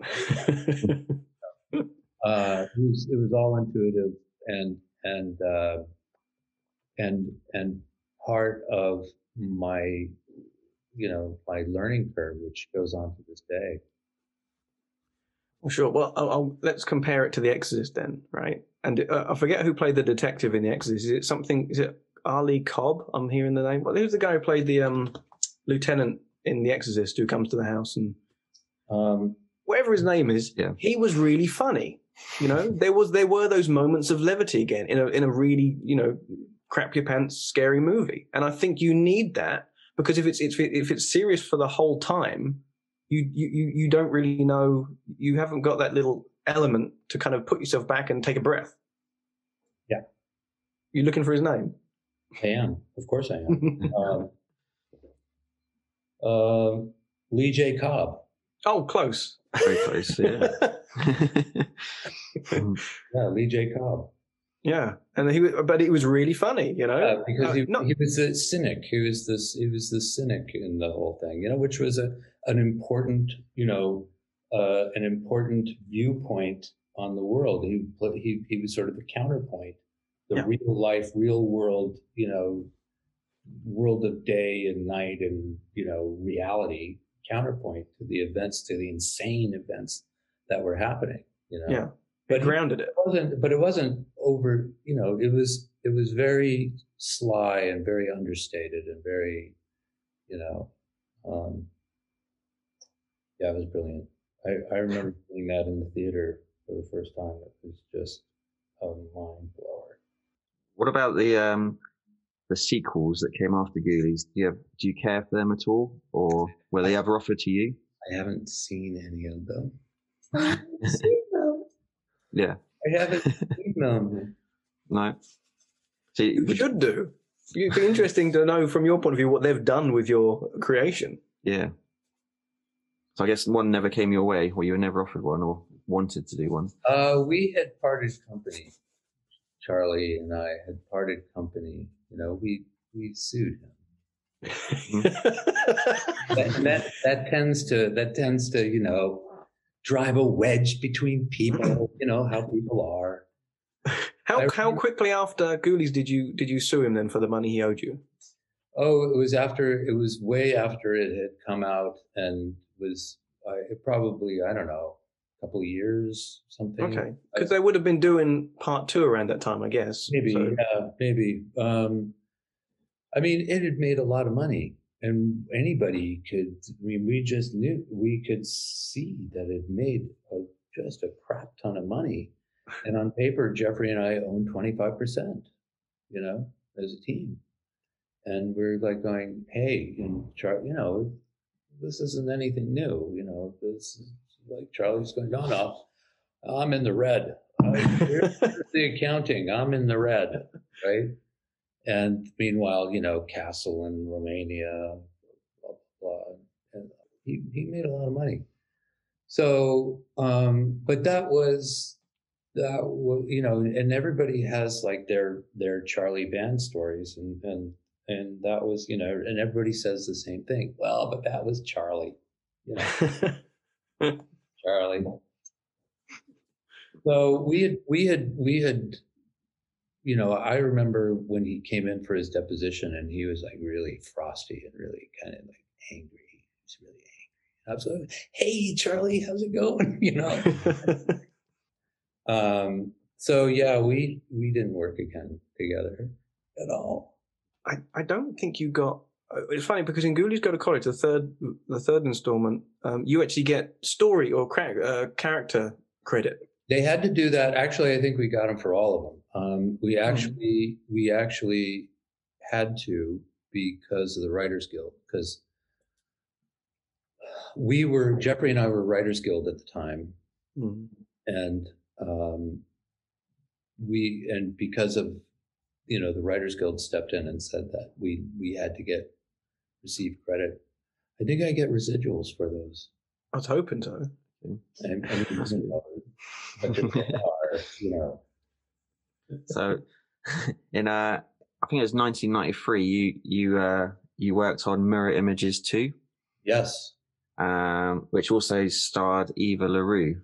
Uh, it was it was all intuitive and and uh, and and part of my you know my learning curve which goes on to this day well, sure. Well, I'll, I'll, let's compare it to The Exorcist then, right? And uh, I forget who played the detective in The Exorcist. Is it something? Is it Ali Cobb? I'm hearing the name. Well, who's the guy who played the um, lieutenant in The Exorcist who comes to the house and um, whatever his name is? Yeah. He was really funny. You know, there was there were those moments of levity again in a in a really you know crap your pants scary movie, and I think you need that because if it's, it's if it's serious for the whole time, you you you don't really know. You haven't got that little element to kind of put yourself back and take a breath. Yeah. You looking for his name? I am. Of course I am. um, um, Lee J. Cobb. oh, close. Very close. Yeah. Yeah, Lee J. Cobb. yeah, and he was, but it was really funny, you know. Yeah, because Uh, he, no- he was a cynic. He was this. He was the cynic in the whole thing, you know, which was a an important, you know, uh, an important viewpoint on the world. He he he was sort of the counterpoint, the Yeah. real life, real world, you know, world of day and night and you know reality counterpoint to the events, to the insane events that were happening. You know, Yeah. but he- grounded it. it wasn't but it wasn't over you know it was it was very sly and very understated and very you know um yeah it was brilliant i i remember seeing that in the theater for the first time it was just a mind blower what about the um the sequels that came after Ghoulies? Do you have, do you care for them at all, or were they ever offered to you? i haven't seen any of them Yeah. i haven't seen them No. See, You should do. It'd be interesting to know from your point of view what they've done with your creation. yeah. So I guess one never came your way, or you were never offered one, or wanted to do one. uh we had parted company charlie and i had parted company you know we we sued him that, that that tends to that tends to you know drive a wedge between people you know how people are How how quickly after Ghoulies did you did you sue him then for the money he owed you? oh it was after it was way after it had come out and was uh, it probably i don't know a couple of years something Okay, because they would have been doing part two around that time, I guess. maybe So- yeah maybe um i mean it had made a lot of money and anybody could i mean we just knew we could see that it made a, just a crap ton of money. And on paper jeffrey and i own 25% you know as a team. And we're like going hey and Char- you know this isn't anything new you know this is like charlie's going no no i'm in the red. Uh, here's the accounting i'm in the red right and meanwhile you know castle in romania blah blah, blah. and he, he made a lot of money. So um but that was that was you know and everybody has like their their charlie band stories and and and that was you know and everybody says the same thing. Well but that was charlie you know. Charlie. So we had we had we had you know i remember when he came in for his deposition and he was like really frosty and really kind of like angry he was really angry i was like hey charlie how's it going you know um so yeah we we didn't work again together at all I, I don't think you got. uh, It's funny because in Ghoulies Go to College, the third the third installment, um, you actually get story or cra- uh, character credit. They had to do that. Actually, I think we got them for all of them. Um, we actually we actually had to because of the Writers Guild because we were Jeffrey and I were Writers Guild at the time, Mm. and um, we and because of you know the Writers Guild stepped in and said that we we had to get receive credit. I think I get residuals for those. I was hoping so. And, and but they are, you know. So, in uh, I think it was 1993. You you uh you worked on Mirror Images 2, Yes. um, which also starred Eva LaRue.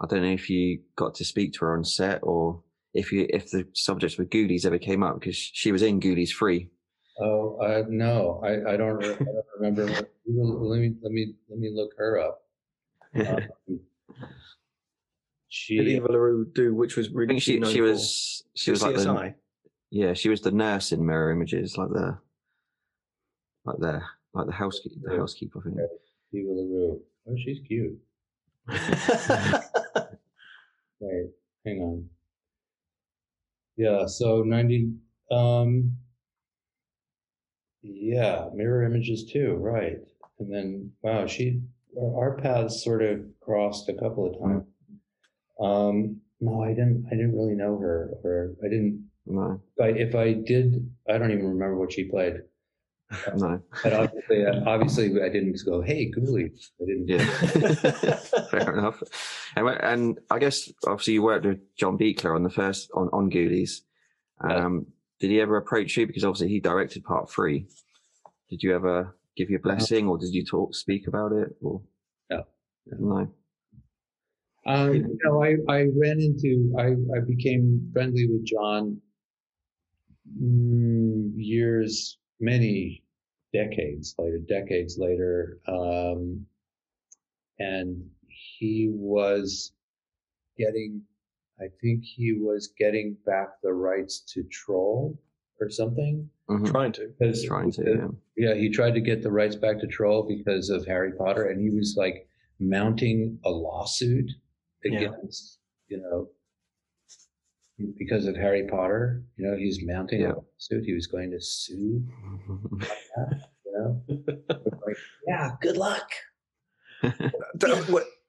I don't know if you got to speak to her on set or if you if the subject with Ghoulies ever came up because she was in Ghoulies 3. Oh, uh, no, I, I don't. I don't remember. Let me let me let me look her up. Um, Did she Eva LaRue do, which was I really think she she was she was like the, yeah she was the nurse in Mirror Images like the like the like the housekeeper the housekeeper I think. Eva LaRue. Oh, she's cute. Wait, hang on. Yeah, so 90 um yeah, mirror images too, right. And then wow, she our, our paths sort of crossed a couple of times. Um, no, I didn't. I didn't really know her, or I didn't. No, If I, if I did, I don't even remember what she played. no. But obviously, obviously, I didn't go, "Hey, Ghoulie." I didn't. Yeah, fair enough. And, and I guess obviously you worked with John Buechler on the first on on Ghoulies. Yeah. Um, Did he ever approach you because obviously he directed part three? Did you ever give your blessing, or did you talk speak about it? Or No. no. Um, you know, I, I ran into, I, I became friendly with John mm, years, many decades later, decades later. Um, and he was getting, I think he was getting back the rights to Troll or something. Mhm. Trying to. Because Trying to. Yeah. yeah, he tried to get the rights back to Troll because of Harry Potter, and he was like mounting a lawsuit Yeah. against, you know, because of Harry Potter. You know, he's mounting Yeah. a suit. He was going to sue. You know, like, yeah, good luck.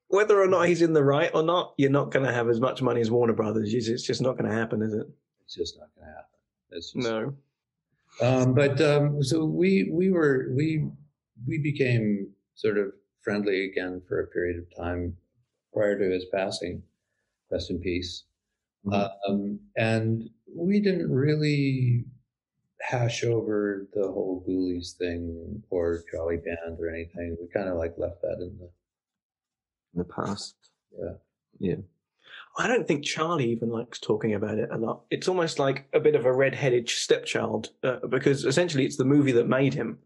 Whether or not he's in the right or not, you're not going to have as much money as Warner Brothers. It's it's just not going to happen, is it? It's just not going to happen. Just, No. Um, but um, so we we were we we became sort of friendly again for a period of time prior to his passing. Rest in peace. Mhm. Um, and we didn't really hash over the whole Ghoulies thing or Charlie Band or anything. We kind of like left that in the In the past. Yeah, yeah. I don't think Charlie even likes talking about it a lot. It's almost like a bit of a red-headed stepchild uh, because essentially it's the movie that made him.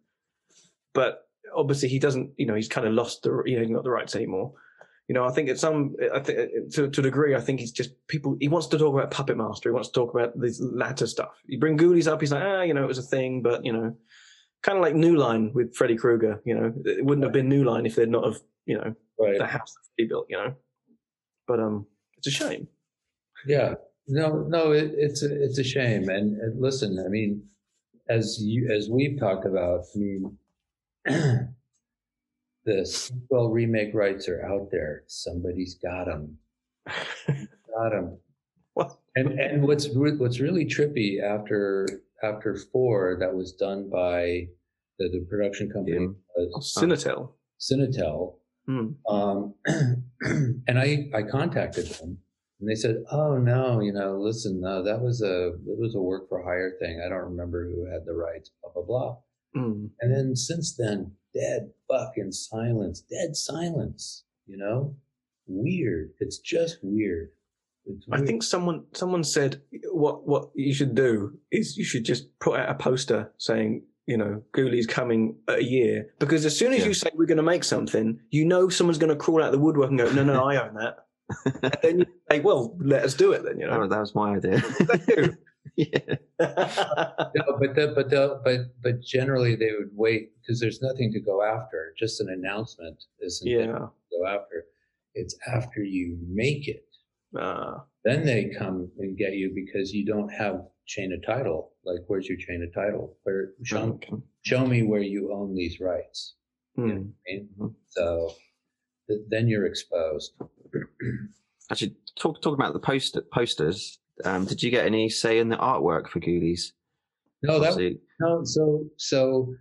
But obviously he doesn't. You know, he's kind of lost the. You know, he's not the rights anymore. You know, I think at some, I think to, to a degree, I think he's just people. He wants to talk about Puppet Master. He wants to talk about this latter stuff. You bring Ghoulies up, he's like, ah, you know, it was a thing, but you know, kind of like New Line with Freddy Krueger. You know, it wouldn't have been New Line if they'd not have, you know, right. the house that he built. You know, but um, it's a shame. Yeah, no, no, it, it's a, it's a shame. And, and listen, I mean, as you as we've talked about, I mean, the sequel remake rights are out there. Somebody's got them. Got them. What? And and what's what's really trippy after after four that was done by the, the production company Yeah. was Cinetel. Cinetel. Hmm. Um, and I, I contacted them and they said, Oh no, you know, listen, no, that was a, it was a work for hire thing. I don't remember who had the rights, blah, blah, blah. Mm. And then since then, dead fucking silence, dead silence, you know, weird. It's just weird. It's I think someone someone said what what you should do is you should just put out a poster saying you know Ghoulies coming a year because as soon as Yeah. you say we're going to make something, you know someone's going to crawl out of the woodwork and go no no I own that. and then you say well let us do it then you Oh, know. that was my idea. yeah. No, but the, but the, but but generally they would wait because there's nothing to go after. Just an announcement isn't it yeah. to go after. It's after you make it. Uh, Then they come and get you because you don't have chain of title. Like, where's your chain of title? Where show, okay. show me where you own these rights. Hmm. I mean, Mhm. So th- then you're exposed. Actually, talk talk about the poster posters. Um, did you get any say in the artwork for Ghoulies? No, that Obviously- no. So so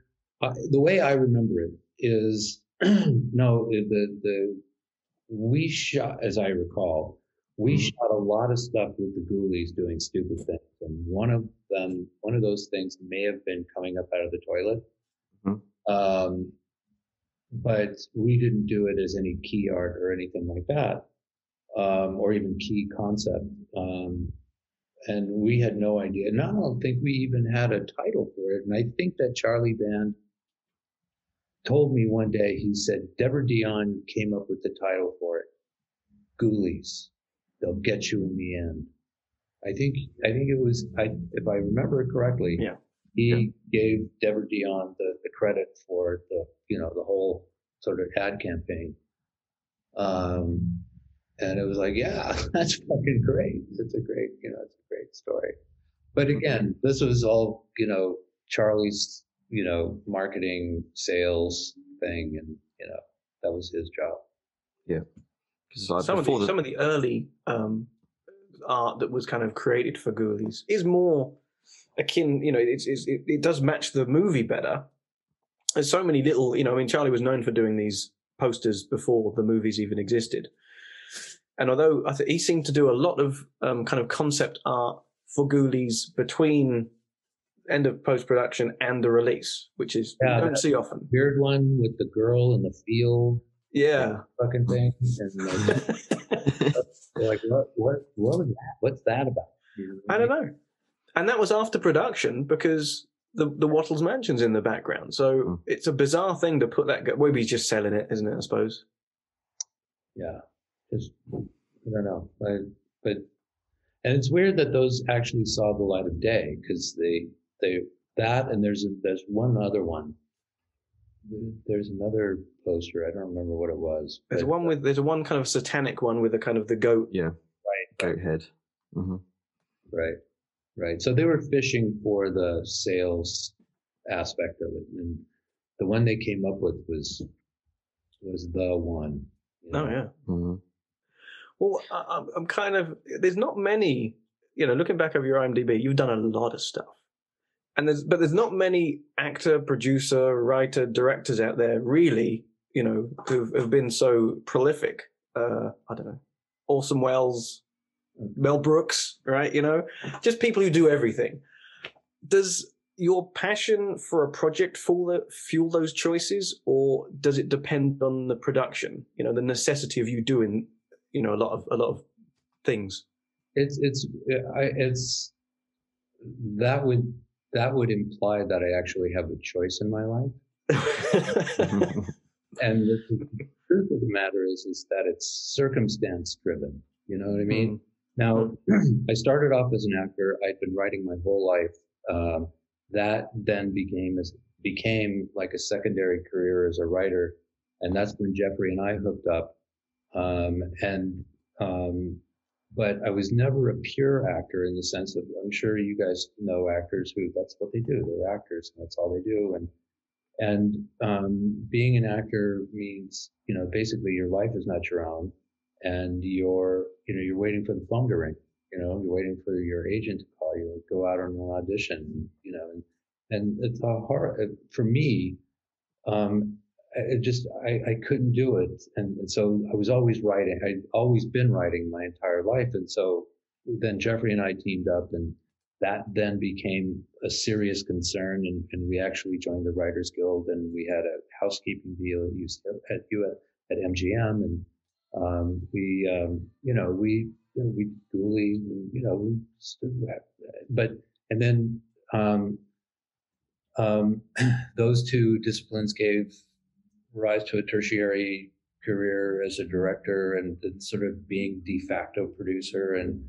uh, the way I remember it is no the the we shot as I recall we Mhm. shot a lot of stuff with the Ghoulies doing stupid things, and one of them one of those things may have been coming up out of the toilet. Mhm. Um, but we didn't do it as any key art or anything like that, um, or even key concept. Um, and we had no idea. And I don't think we even had a title for it. And I think that Charlie Band told me one day, he said, Deborah Dion came up with the title for it. Ghoulies. They'll get you in the end. I think, I think it was, I, if I remember it correctly, Yeah. he gave Deborah Dion the, the credit for the, you know, the whole sort of ad campaign. Um, and it was like, yeah, that's fucking great. It's a great, you know, it's a great story. But again, this was all, you know, Charlie's, you know, marketing sales thing. And, you know, that was his job. 'Cause, like, some of the, the- some of the early um, art that was kind of created for Ghoulies is more akin. You know, it's, it's, it, it does match the movie better. There's so many little. You know, I mean, Charlie was known for doing these posters before the movies even existed. And although I th- he seemed to do a lot of um, kind of concept art for Ghoulies between end of post production and the release, which is Yeah, you don't see often. Weird one with the girl in the field, Yeah. fucking thing, and like, they're like, what, what, what was that? What's that about? I don't know. And that was after production because the the Wattles Mansion's in the background. So Hmm. it's a bizarre thing to put that. Maybe he's just selling it, isn't it? I suppose. Yeah, just I don't know, I, but and it's weird that those actually saw the light of day because they they that and there's a, there's one other one. There's another poster. I don't remember what it was. There's one with there's a one kind of satanic one with a kind of the goat. yeah, right, goat head. Mm-hmm. right, right. So they were fishing for the sales aspect of it, and the one they came up with was was the one. you Oh know? yeah. hmm Well, I, I'm- kind of. There's not many. You know, looking back over your IMDb, you've done a lot of stuff, and there's but there's not many actor, producer, writer, directors out there really. You know, who've have been so prolific. Uh, I don't know, Orson Welles, Mel Brooks, right? You know, just people who do everything. Does your passion for a project fuel those choices, or does it depend on the production? You know, the necessity of you doing, you know, a lot of a lot of things. It's it's I, it's that would that would imply that I actually have a choice in my life. And the, the truth of the matter is is that it's circumstance driven. You know what I mean? Now, I started off as an actor. I'd been writing my whole life. Um, that then became as became like a secondary career as a writer, and that's when Jeffrey and I hooked up. Um, and um, but I was never a pure actor in the sense of I'm sure you guys know actors who that's what they do. They're actors, and that's all they do. And and um, being an actor means you know basically your life is not your own, and you're you know you're waiting for the phone to ring. You know you're waiting for your agent to call you, go out on an audition. You know, and and it's a hard for me. Um, it just I, I couldn't do it, and, and so I was always writing. I'd always been writing my entire life, and so then Jeffrey and I teamed up, and that then became a serious concern, and, and we actually joined the Writers Guild, and we had a housekeeping deal at UC at at MGM, and um, we um, you know we you know, we duly you know we stood, but and then um, um, those two disciplines gave rise to a tertiary career as a director and then sort of being de facto producer and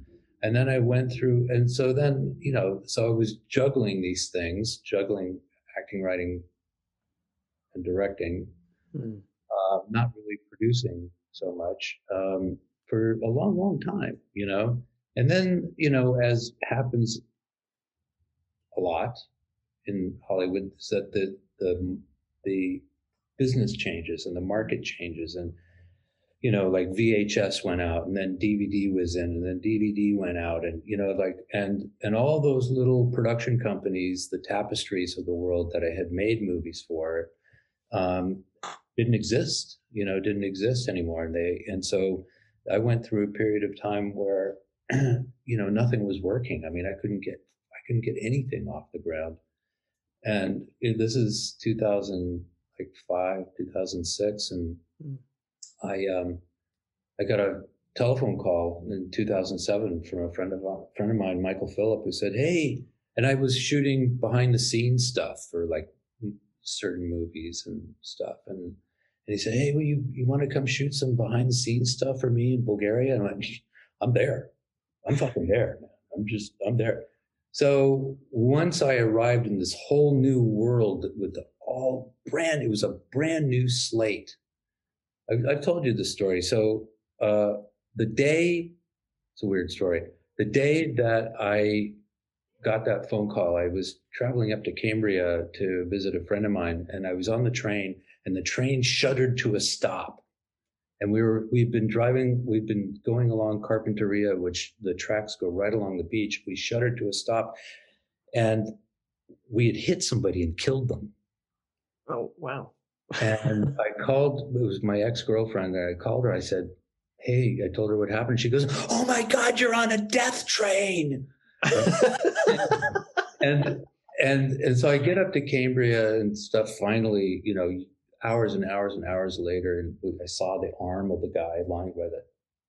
and then I went through and so then you know so I was juggling these things juggling acting writing and directing Hmm. uh, not really producing so much um, for a long long time you know and then you know as happens a lot in Hollywood is that the the the business changes and the market changes and you know like VHS went out and then DVD was in and then DVD went out and you know like and and all those little production companies the tapestries of the world that I had made movies for um, didn't exist you know didn't exist anymore. And they and so I went through a period of time where you know nothing was working. I mean I couldn't get I couldn't get anything off the ground. And this is 2000 like five 2006 and Mm. i um i got a telephone call in 2007 from a friend of a friend of mine michael phillip who said hey and i was shooting behind the scenes stuff for like certain movies and stuff and and he said hey will you you want to come shoot some behind the scenes stuff for me in bulgaria and i'm like i'm there i'm fucking there man. i'm just i'm there so once I arrived in this whole new world with the all brand, it was a brand new slate. I've, I've told you this story. So uh, the day, it's a weird story. The day that I got that phone call, I was traveling up to Cambria to visit a friend of mine, and I was on the train, and the train shuddered to a stop. And we were we've been driving, we've been going along Carpinteria, which the tracks go right along the beach. We shuddered to a stop, and we had hit somebody and killed them. Oh wow. And I called, it was my ex girlfriend. I called her. I said, Hey, I told her what happened. She goes, Oh my God, you're on a death train. and and and so I get up to Cambria and stuff. Finally, you know, hours and hours and hours later, and I saw the arm of the guy lying by the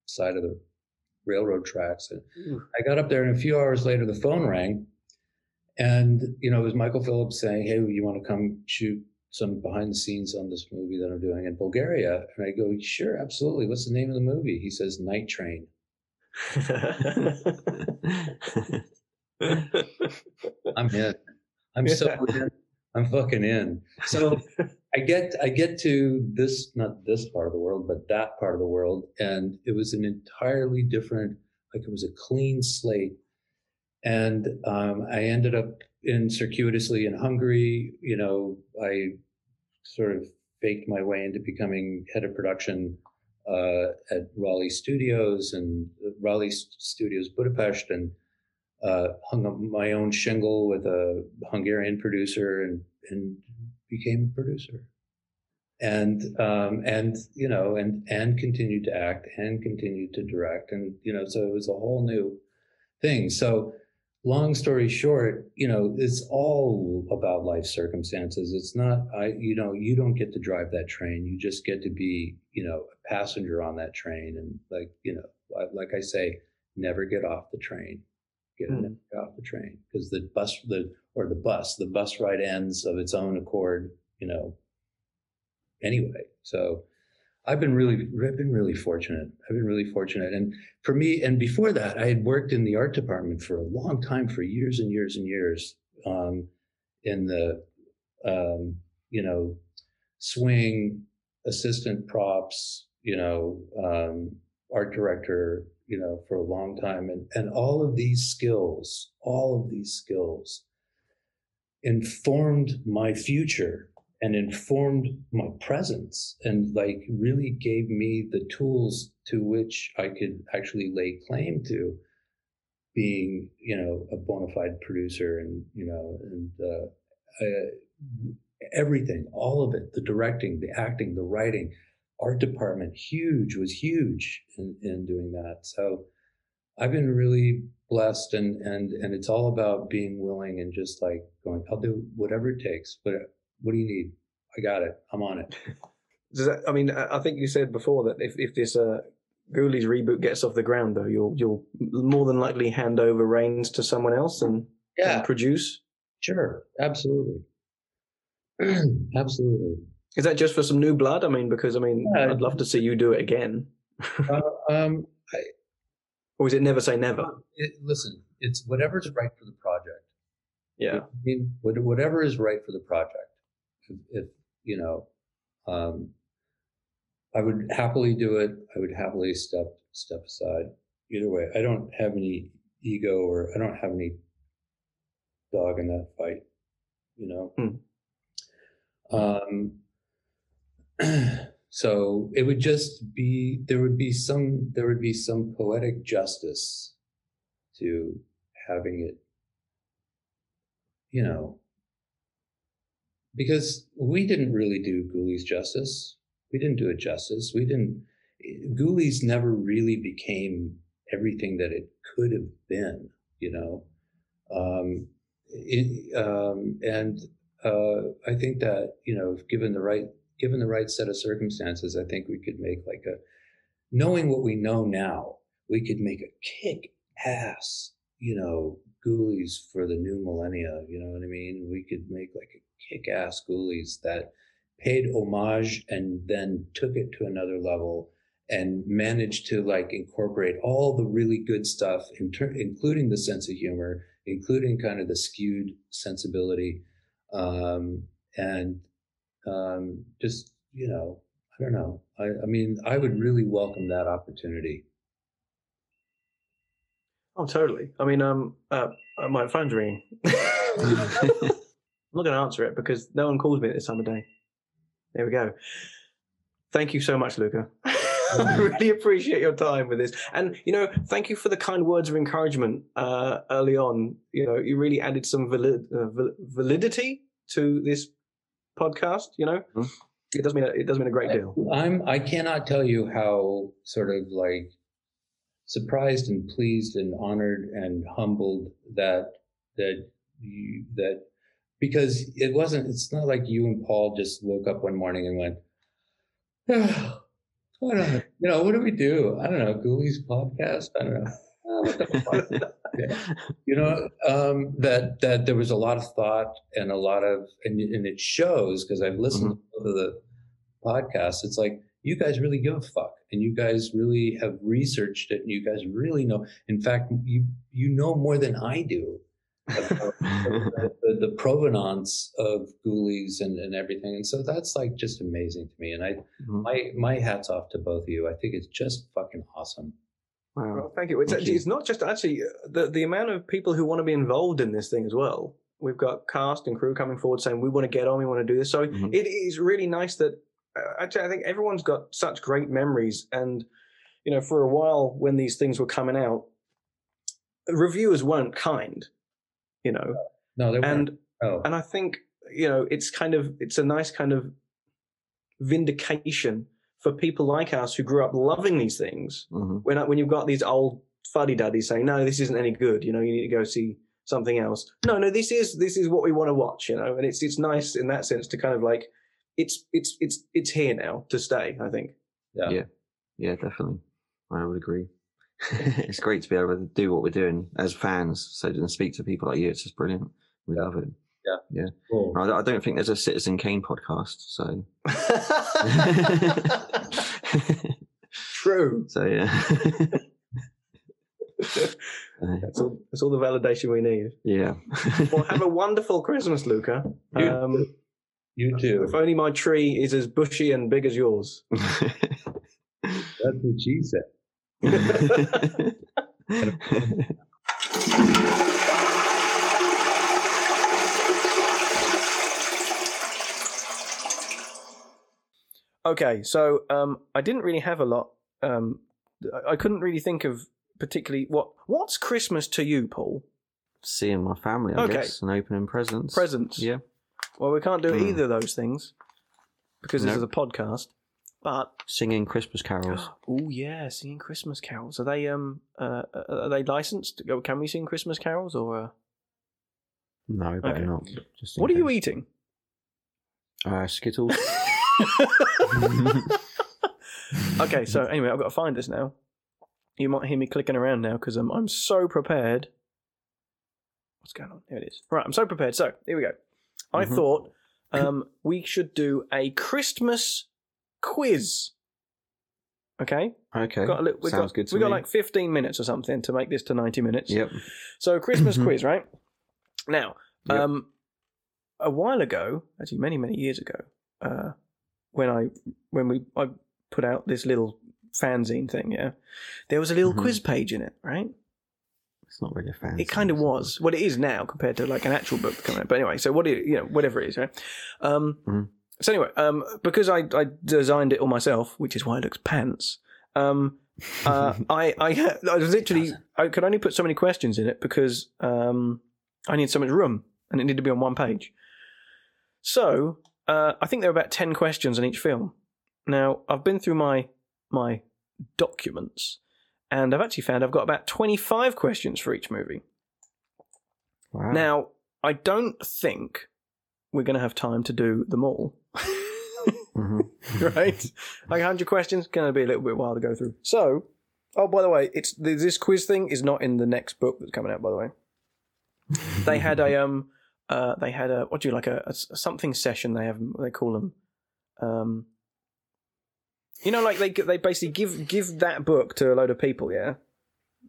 side of the railroad tracks. And I got up there, and a few hours later, the phone rang, and you know, it was Michael Phillips saying, "Hey, you want to come shoot some behind the scenes on this movie that I'm doing in Bulgaria?" And I go, "Sure, absolutely. What's the name of the movie?" He says, "Night Train." I'm in. I'm so in. I'm fucking in. So I get I get to this not this part of the world, but that part of the world, and it was an entirely different. Like it was a clean slate, and um, I ended up in circuitously in Hungary. You know, I sort of faked my way into becoming head of production uh, at Raleigh Studios and Raleigh Studios Budapest, and uh, hung up my own shingle with a Hungarian producer and and became a producer. And um, and you know and and continued to act and continued to direct and you know so it was a whole new thing. So long story short, you know it's all about life circumstances. It's not I you know you don't get to drive that train. You just get to be you know a passenger on that train and like you know like I say, never get off the train get mm. off the train because the bus the or the bus the bus ride ends of its own accord you know anyway so i've been really i've been really fortunate i've been really fortunate and for me and before that i had worked in the art department for a long time for years and years and years um, in the um, you know swing assistant props you know um, art director you know, for a long time. And, and all of these skills, all of these skills informed my future and informed my presence and like really gave me the tools to which I could actually lay claim to being, you know, a bona fide producer and, you know, and, uh, uh, everything, all of it, the directing, the acting, the writing, art department huge was huge in, in doing that. So i've been really blessed and and and it's all about being willing and just like going i'll do whatever it takes but what do you need i got it i'm on it does that i mean i think you said before that if, if this uh Ghoulies reboot gets off the ground though you'll you'll more than likely hand over reins to someone else and, yeah. and produce sure absolutely absolutely is that just for some new blood? I mean, because I mean, yeah, I'd love to see you do it again. uh, um, I, or is it never say never? It, listen, it's whatever's right for the project. Yeah. I mean, whatever is right for the project. If, if you know, um, I would happily do it. I would happily step step aside. Either way, I don't have any ego or I don't have any dog in that fight. You know. Hmm. Um, so it would just be there would be some there would be some poetic justice to having it you know because we didn't really do ghoulies justice we didn't do it justice we didn't ghoulies never really became everything that it could have been you know um, it, um, and uh, i think that you know given the right given the right set of circumstances, I think we could make like a, knowing what we know now, we could make a kick ass, you know, ghoulies for the new millennia. You know what I mean? We could make like a kick ass ghoulies that paid homage and then took it to another level and managed to like incorporate all the really good stuff, ter- including the sense of humor, including kind of the skewed sensibility, um, and um, just you know, I don't know. I, I mean, I would really welcome that opportunity. Oh, totally. I mean, um, uh, uh my phone's ringing. I'm not going to answer it because no one calls me at this time of day. There we go. Thank you so much, Luca. I really appreciate your time with this, and you know, thank you for the kind words of encouragement uh, early on. You know, you really added some valid, uh, validity to this podcast. You know, Mhm. it does mean a, it does mean a great deal. I'm I cannot tell you how sort of like surprised and pleased and honored and humbled that that you that because it wasn't it's not like you and Paul just woke up one morning and went "Ah, I don't you know what do we do? I don't know Ghoulies podcast? I don't know. Ah, what the fuck? Yeah. you know um, that that there was a lot of thought and a lot of and, and it shows because I've listened to the podcast it's like you guys really give a fuck and you guys really have researched it and you guys really know in fact you you know more than I do the, the, the provenance of ghoulies and, and everything and so that's like just amazing to me and I Mhm. my my hats off to both of you I think it's just fucking awesome Wow. Well, thank you. It's Thank actually, you. it's not just actually uh, the the amount of people who want to be involved in this thing as well. We've got cast and crew coming forward saying we want to get on, we want to do this. So Mhm. it is really nice that uh, actually I think everyone's got such great memories. And you know, for a while when these things were coming out, reviewers weren't kind. You know, no they weren't and oh and I think you know it's kind of it's a nice kind of vindication for people like us who grew up loving these things Mhm. when when you've got these old fuddy duddies saying no this isn't any good you know you need to go see something else no no this is this is what we want to watch you know and it's it's nice in that sense to kind of like it's it's it's it's here now to stay i think yeah. yeah. Yeah, definitely. I would agree. it's great to be able to do what we're doing as fans. So to speak to people like you, it's just brilliant. We love it. Cool. I I don't think there's a Citizen Kane podcast. So, true so yeah. Uh, that's all that's all the validation we need yeah. well have a wonderful christmas luca You um you too if only my tree is as bushy and big as yours that's what she said Okay, so um, I didn't really have a lot. Um, I- couldn't really think of particularly what what's Christmas to you, Paul? Seeing my family, I Okay. guess, and opening presents. Presents. Yeah. Well, we can't do Hmm. either of those things because this is a podcast. But Singing Christmas carols. oh yeah, singing Christmas carols. Are they um uh, are they licensed? Can we sing Christmas carols or? Uh... No, better Okay. not. What are you eating? Uh, Skittles. okay, so anyway, I've got to find this now. You might hear me clicking around now because I'm I'm so prepared. What's going on? Here it is. Right, I'm so prepared. So here we go. I Mhm. thought um, we should do a Christmas quiz. Okay, Okay. got a little, we've Sounds got, good to we got like 15 minutes or something to make this to 90 minutes. Yep. So Christmas quiz, right? Now, Yep. um, a while ago, actually many many years ago, uh, when I when we I put out this little fanzine thing, yeah, there was a little Mhm. quiz page in it, right? It's not really a fan. It kind of was. Well, it is now compared to like an actual book coming out. But anyway, so what it, you know, whatever it is, right? Um, Mhm. So anyway, um, because I, I designed it all myself, which is why it looks pants. Um, uh, I, I, I literally, I could only put so many questions in it because um, I need so much room and it needed to be on one page. So uh, I think there are about ten questions in each film. Now I've been through my my documents, and I've actually found I've got about twenty five questions for each movie. Wow. Now I don't think we're going to have time to do them all. Mhm. right? Like 100 questions, going to be a little bit while to go through. So, oh, by the way, it's this quiz thing is not in the next book that's coming out. By the way, they had a um, uh, they had a what do you like a, a something session? They have they call them, um, you know, like they they basically give give that book to a load of people. Yeah,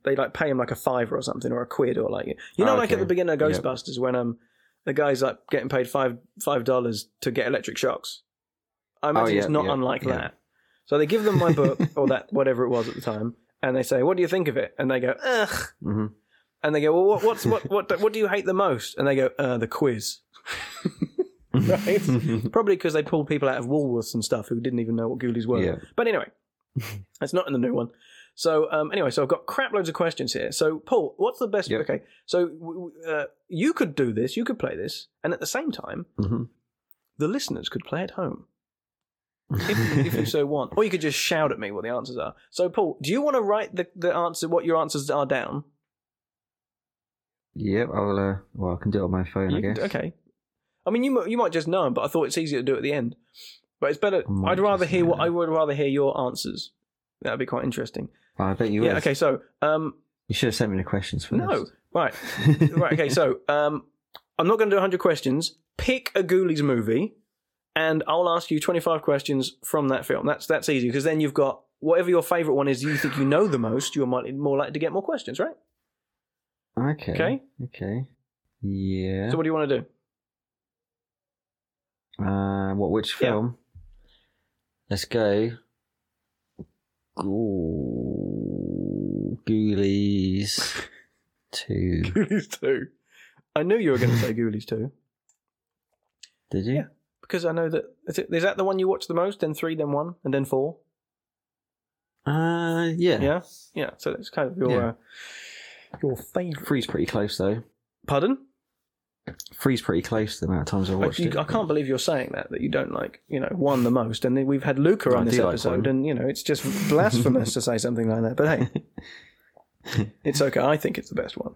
they like pay them like a fiver or something or a quid or like you know, Oh, like at the beginning of Yep. Ghostbusters when um the guy's like getting paid five five dollars to get electric shocks. I imagine it's Oh, yeah, not yeah, unlike yeah. that. So they give them my book or that whatever it was at the time, and they say, "What do you think of it?" And they go, "Ugh." Mm-hmm. and they go, "Well, what, what's what what what do you hate the most?" And they go, uh, "The quiz." right? Probably because they pulled people out of Woolworths and stuff who didn't even know what Ghoulies were. But anyway, it's not in the new one. So um, anyway, so I've got crap loads of questions here. So Paul, what's the best? Yep. Okay, so uh, you could do this, you could play this, and at the same time, Mhm. the listeners could play at home if, if you so want, or you could just shout at me what the answers are. So Paul, do you want to write the, the answer, what your answers are down? Yep, I'll. Uh, well, I can do it on my phone, I You can- guess. okay. I mean, you you might just know them, but I thought it's easier to do at the end. But it's better. I I'd rather hear what I would rather hear your answers. That'd be quite interesting. Oh, I bet you yeah. Okay. So um, You should have sent me the questions first. no. Right. right. Okay. So um, I'm not going to do 100 questions. Pick a Ghoulies movie, and I'll ask you 25 questions from that film. That's that's easy because then you've got whatever your favourite one is. You think you know the most. You're more likely to get more questions, right? Okay. Okay. Okay. Yeah. So what do you want to do? Uh, what? Which Yeah. film? Let's go. Ooh, Ghoulies two. Ghoulies two. I knew you were going to say Ghoulies two. Did you? Yeah. because I know that is, it, is that the one you watch the most, then three, then one, and then four. Uh, yeah. Yeah, yeah. So that's kind of your Yeah. uh, your favorite. Three's pretty close though. Pardon? Three's pretty close to the amount of times I I, watched you, it. I can't believe you're saying that that you don't like you know one the most, and then we've had Luca I on this do like episode, and you know it's just blasphemous to say something like that. But hey, it's okay. I think it's the best one.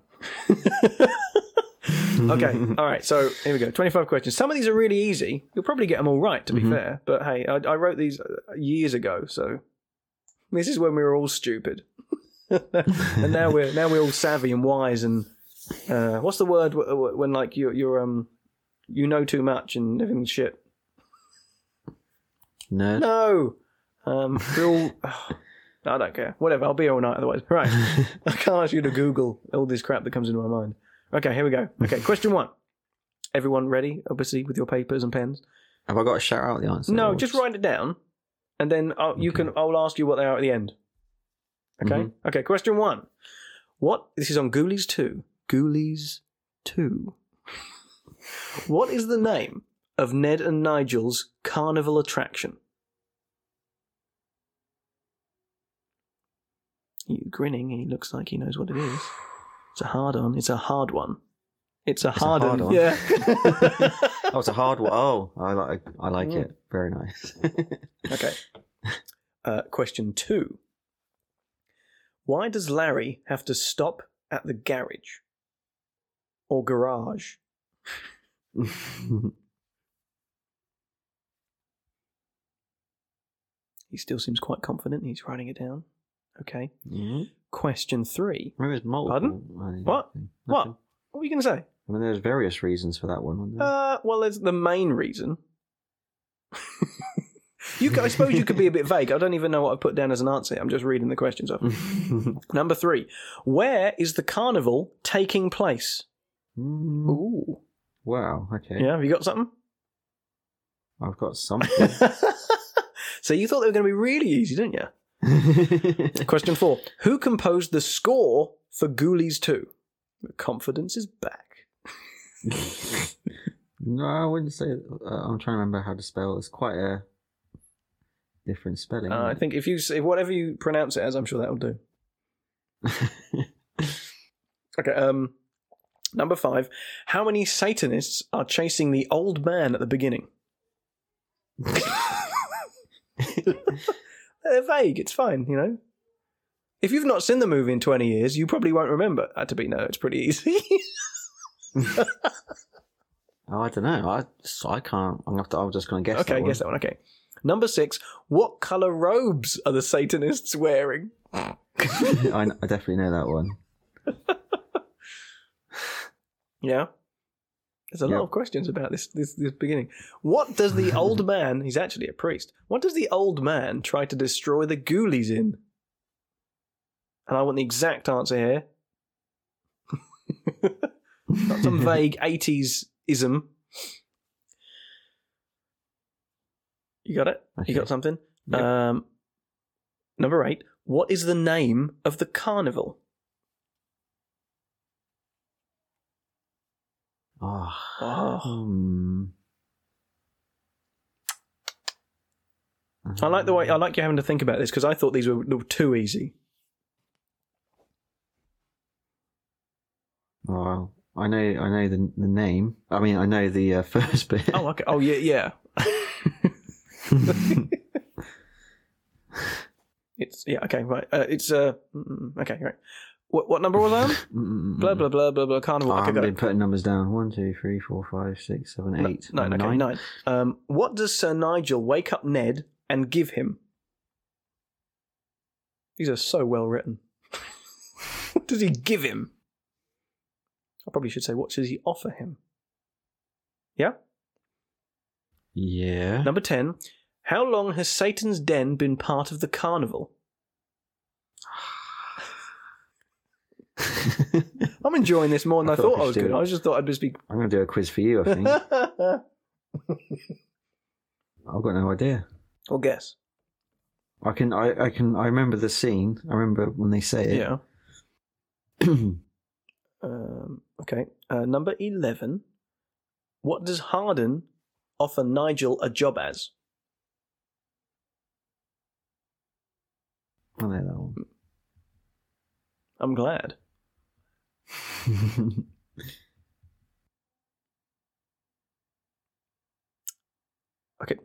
okay, all right. So here we go. Twenty-five questions. Some of these are really easy. You'll probably get them all right, to be Mhm. fair. But hey, I, I wrote these uh, years ago, so this is when we were all stupid, and now we're now we're all savvy and wise. And uh, what's the word when like you're, you're um you know too much and everything's shit? Nerd. No, um, we're all. I don't care. Whatever. I'll be all night otherwise. Right. I can't ask you to Google all this crap that comes into my mind. Okay, here we go. Okay, question one. Everyone ready? Obviously, with your papers and pens. Have I got to shout out the answer? No, just write it down, and then I'll, you Okay. can. I'll ask you what they are at the end. Okay. Mhm. Okay. Question one. What? This is on Ghoulies two. Ghoulies two. what is the name of Ned and Nigel's carnival attraction? Grinning. He looks like he knows what it is. It's a hard on. It's a hard one. It's a It's a hard, hard one. one. Yeah. Oh, it's a hard one. Oh, I like. I like Mm. it. Very nice. Okay. Uh, question two. Why does Larry have to stop at the garage or garage? He still seems quite confident. He's writing it down. Okay. Question three. Maybe multiple. Pardon? What? nothing. What? What were you going to say? I mean, there's various reasons for that one. wasn't there? Uh, well, there's the main reason. you, could- I suppose you could be a bit vague. I don't even know what I put down as an answer. I'm just reading the questions off. Number three. Where is the carnival taking place? Mm, Ooh. wow. Okay. Yeah, have you got something? I've got something. so you thought they were going to be really easy, didn't you? Question four. Who composed the score for Ghoulies 2? Confidence is back. no, I wouldn't say. Uh, I'm trying to remember how to spell. It's quite a different spelling. Uh, I think if you say whatever you pronounce it as, I'm sure that'll do. Okay, um, number five. How many Satanists are chasing the old man at the beginning? They're vague. It's fine, you know. If you've not seen the movie in 20 years, you probably won't remember. Uh, to be no, it's pretty easy. oh, I don't know. I I can't. I'm gonna have to, I'm just going to guess. okay, that one. guess that one. Okay. Number six. What color robes are the Satanists wearing? I, I definitely know that one. Yeah. There's a lot of questions about this, this this beginning. What does the old man? He's actually a priest. What does the old man try to destroy the ghoulies in? And I want the exact answer here. Not some vague eighties ism. You got it. You got something. Yep. Um, number eight. What is the name of the carnival? Oh. oh. Hmm. I like the way I like you having to think about this because I thought these were, too easy. Well, oh, I know I know the the name. I mean, I know the uh, first bit. Oh, okay. Oh, yeah, yeah. it's yeah. Okay, right. Uh, it's uh. Mm, mm, mm. Okay, right. What what number was I on? Blah blah blah blah blah. Carnival. Oh, I haven't been it. putting numbers down. One, two, three, four, five, six, seven, eight, Nine. Okay, nine. nine. Um, what does Sir Nigel wake up Ned and give him? These are so well written. what does he give him? I probably should say, what does he offer him? Yeah. Yeah. Number 10. How long has Satan's Den been part of the carnival? I'm enjoying this more than I, I thought I was good. I just thought I'd just be. I'm going to do a quiz for you. I think I've got no idea. or guess. I can. I, I can. I remember the scene. I remember when they say it. Yeah. Um, okay. Uh, number 11. What does Hardin offer Nigel a job as? I know that one. I'm glad. Okay.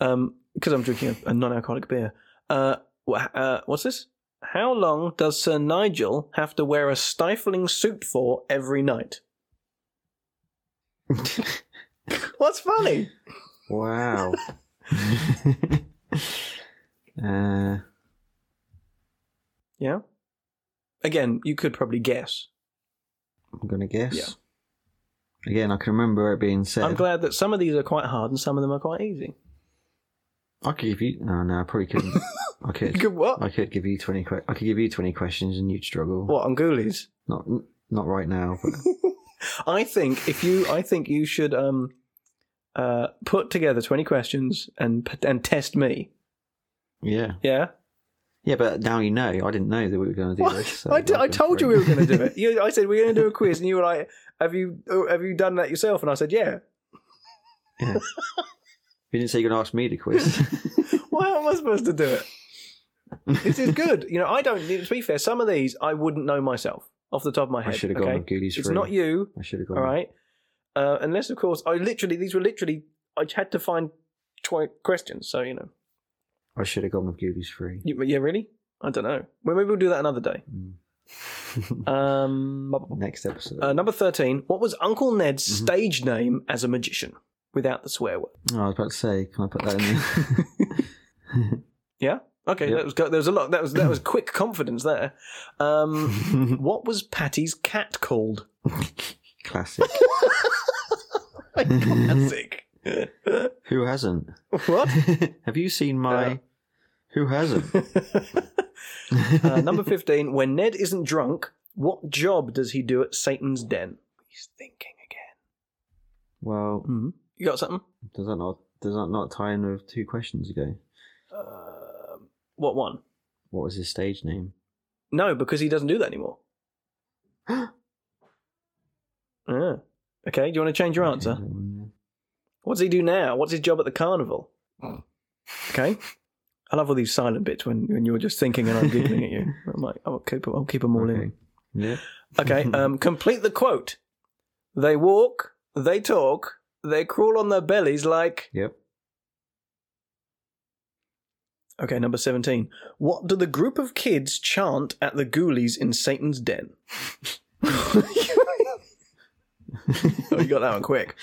Um, because I'm drinking a, a non-alcoholic beer. Uh, uh, what's this? How long does Sir Nigel have to wear a stifling suit for every night? What's funny? wow. uh, Yeah. Again, you could probably guess. I'm gonna guess. Yeah. Again, I can remember it being said. I'm glad that some of these are quite hard and some of them are quite easy. I could give you. No, no, I probably couldn't. I could. could what? I could give you twenty. Que- I could give you twenty questions, and you'd struggle. What on Ghoulies? Not, not right now. But I think if you, I think you should um, uh, put together twenty questions and and test me. yeah, Yeah, yeah. But now you know. I didn't know that we were going to do What? this. so I, d- I told you we were going to do it. You, I said we're going to do a quiz, and you were like, "Have you oh, have you done that yourself?" And I said, "Yeah." Yeah. You didn't say you're going to ask me to quiz. Why am I supposed to do it? This is good. You know, I don't. To be fair, some of these I wouldn't know myself off the top of my I head. should have okay? gone It's free. not you. I should have gone. All right. Uh, unless, of course, I literally these were literally I had to find questions. So you know, I should have gone with Ghoulies free. you, yeah, really. I don't know. Well, maybe we'll do that another day. Mm. Um, Next episode. uh, number thirteen. What was Uncle Ned's Mhm. stage name as a magician without the swear word? oh, I was about to say, can I put that in there? Yeah. Okay, Yep. that was there was a lot. That was that was quick confidence there. Um, what was Patty's cat called? Classic. Classic. Who hasn't? what? Have you seen my? Yeah. Who hasn't? uh, number 15. When Ned isn't drunk, what job does he do at Satan's den? He's thinking again. Well, hmm You got something? does that not does that not tie in with two questions ago? Uh, what one? What was his stage name? No, because he doesn't do that anymore. Yeah. Okay, do you want to change your answer? What does he do now? What's his job at the carnival? Okay. I love all these silent bits when, when you're just thinking and I'm giggling at you. I'm like, I'll keep, I'll keep them all in. Yeah. Okay, um, complete the quote. They walk, they talk, they crawl on their bellies like. Yep. Okay, number 17. What do the group of kids chant at the ghoulies in Satan's den? oh, you got that one quick.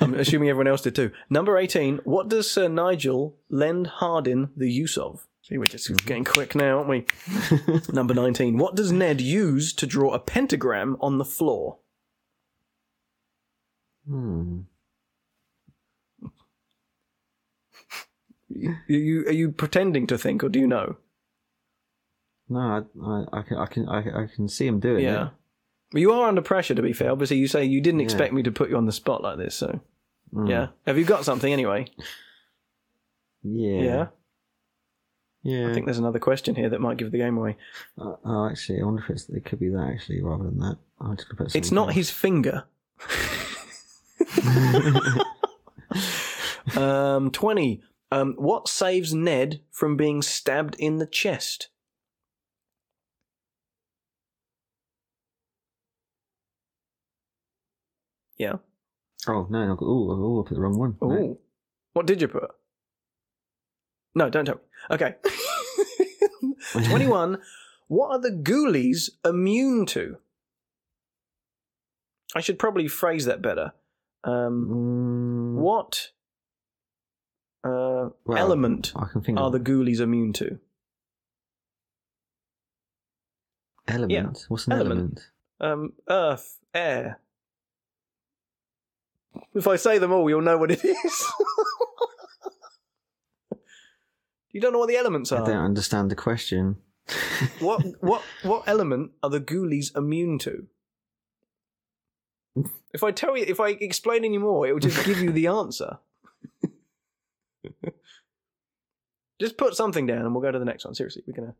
I'm assuming everyone else did too. Number 18. What does Sir Nigel lend Hardin the use of? See, we're just getting quick now, aren't we? Number 19. What does Ned use to draw a pentagram on the floor? Hmm. You, you, are you pretending to think, or do you know? No, I, I, I can, I can, I, I can see him doing Yeah. it. Well, you are under pressure, to be fair. Obviously, you say you didn't expect me to put you on the spot like this, so Mm. yeah. Have you got something anyway? Yeah. Yeah. Yeah. I think there's another question here that might give the game away. Uh, oh, actually, I wonder if it's, it could be that actually, rather than that. I'm just gonna put It's not else. his finger. um, 20. Um, what saves Ned from being stabbed in the chest? Yeah. Oh no! I've got, ooh, I've ooh, I put the wrong one. Ooh. No. What did you put? No, don't tell me. Okay. 21. What are the ghoulies immune to? I should probably phrase that better. Um, Mm, what uh, well, element I can think are the ghoulies immune to? element. What's an element. element? Um, earth, air. If I say them all, you'll know what it is. you don't know what the elements are. I don't understand the question. What what what element are the ghoulies immune to? If I tell you, if I explain any more, it will just give you the answer. just put something down, and we'll go to the next one. Seriously, we're gonna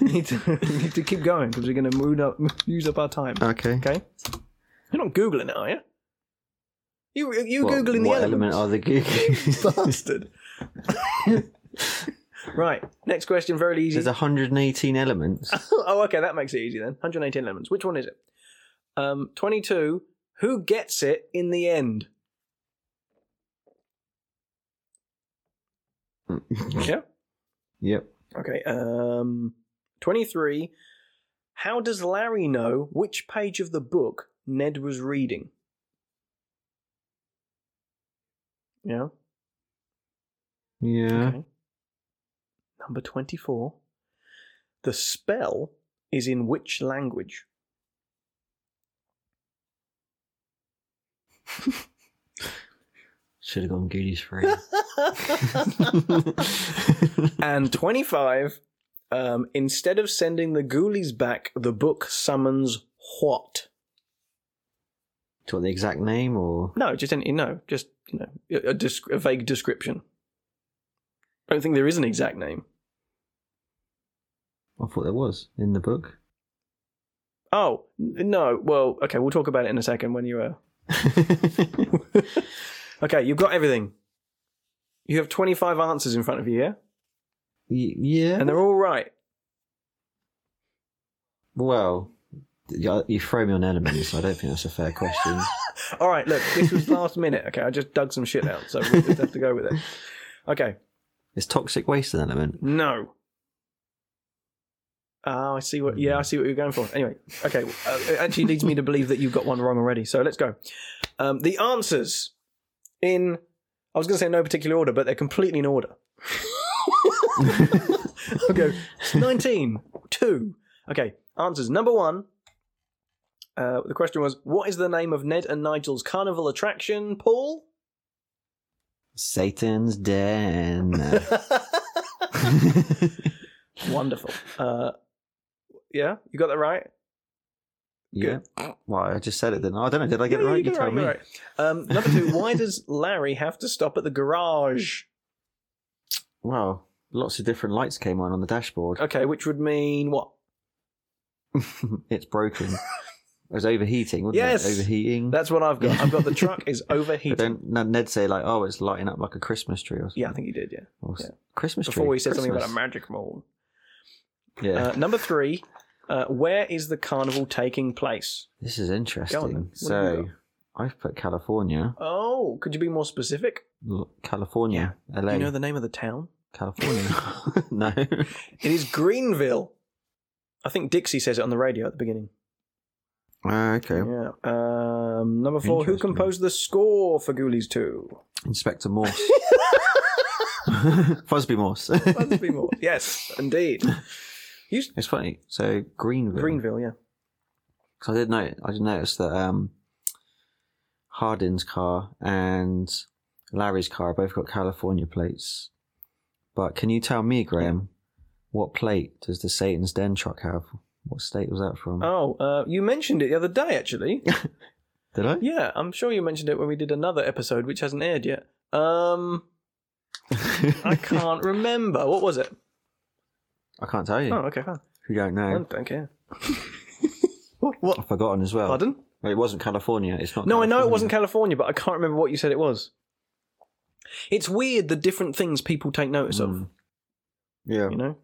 need to need to keep going because we're gonna move up, use up our time. okay. Okay, you're not googling it, are you? You you What- googling the what elements? element are the Googlies? bastard. right, next question. Very easy. There's 118 elements. oh, okay, that makes it easy then. 118 elements. Which one is it? Um, 22. Who gets it in the end? Yeah. Yep. Okay. Um, 23. How does Larry know which page of the book Ned was reading? Yeah. Yeah. Okay. Number 24. The spell is in which language? Should have gone Goonies free. and 25. Um, instead of sending the ghoulies back, the book summons what? Do you want the exact name or? No, just any, no, just you know, a, a, desc- a vague description. I don't think there is an exact name. I thought there was in the book. Oh no, well, okay, we'll talk about it in a second when you uh, Okay, you've got everything. You have 25 answers in front of you, yeah? Y- yeah. And they're all right. Well, you throw me on elements. I don't think that's a fair question. All right, look, this was last minute. Okay, I just dug some shit out, so we just have to go with it. Okay, Is toxic waste an element? no. Oh, I see what. Yeah, I see what you're going for. Anyway, okay. Uh, it actually leads me to believe that you've got one wrong already. So let's go. Um, the answers in. I was going to say no particular order, but they're completely in order. okay, 19, 2. Okay, answers. Number one. Uh, the question was, what is the name of Ned and Nigel's carnival attraction, Paul? Satan's Den. Wonderful. Uh, yeah, you got that right. yeah. Why? I just said it. Then I don't know. Did I get it right? You, it tell right, me. you right. Um, number two. why does Larry have to stop at the garage? Wow. Lots of different lights came on on the dashboard. Okay, which would mean what? it's broken. It was overheating, wasn't Yes. it? Overheating. That's what I've got. I've got the truck is overheating. don't no, Ned say like, oh, it's lighting up like a Christmas tree or something. Yeah, I think he did. Yeah. Or yeah. Christmas tree. Before he said something about a magic mold. Yeah. Uh, number three. Uh, where is the carnival taking place? this is interesting. then. What have you So, I've put California. Oh, could you be more specific? California. LA. Do you know the name of the town? California. no. It is Greenville. I think Dixie says it on the radio at the beginning. Ah, okay. Yeah. Um, number four. Who composed the score for Ghoulies 2? Inspector Morse. Fosby Morse. Busby Moore. Yes, indeed. You, it's funny. So Greenville. Greenville, yeah. Because I did know. I did notice that um, Hardin's car and Larry's car both got California plates. But can you tell me, Graham, what plate does the Satan's Den truck have? What state was that from? Oh, uh, you mentioned it the other day, actually. Did I? yeah, I'm sure you mentioned it when we did another episode, which hasn't aired yet. Um, I can't remember. What was it? I can't tell you. Oh, okay, fine. If you don't I know, don't care. what? what? I've forgotten as well. Pardon? It wasn't California. It's not. No, I know it wasn't California, but I can't remember what you said it was. It's weird the different things people take notice of. Mm. Yeah. You know.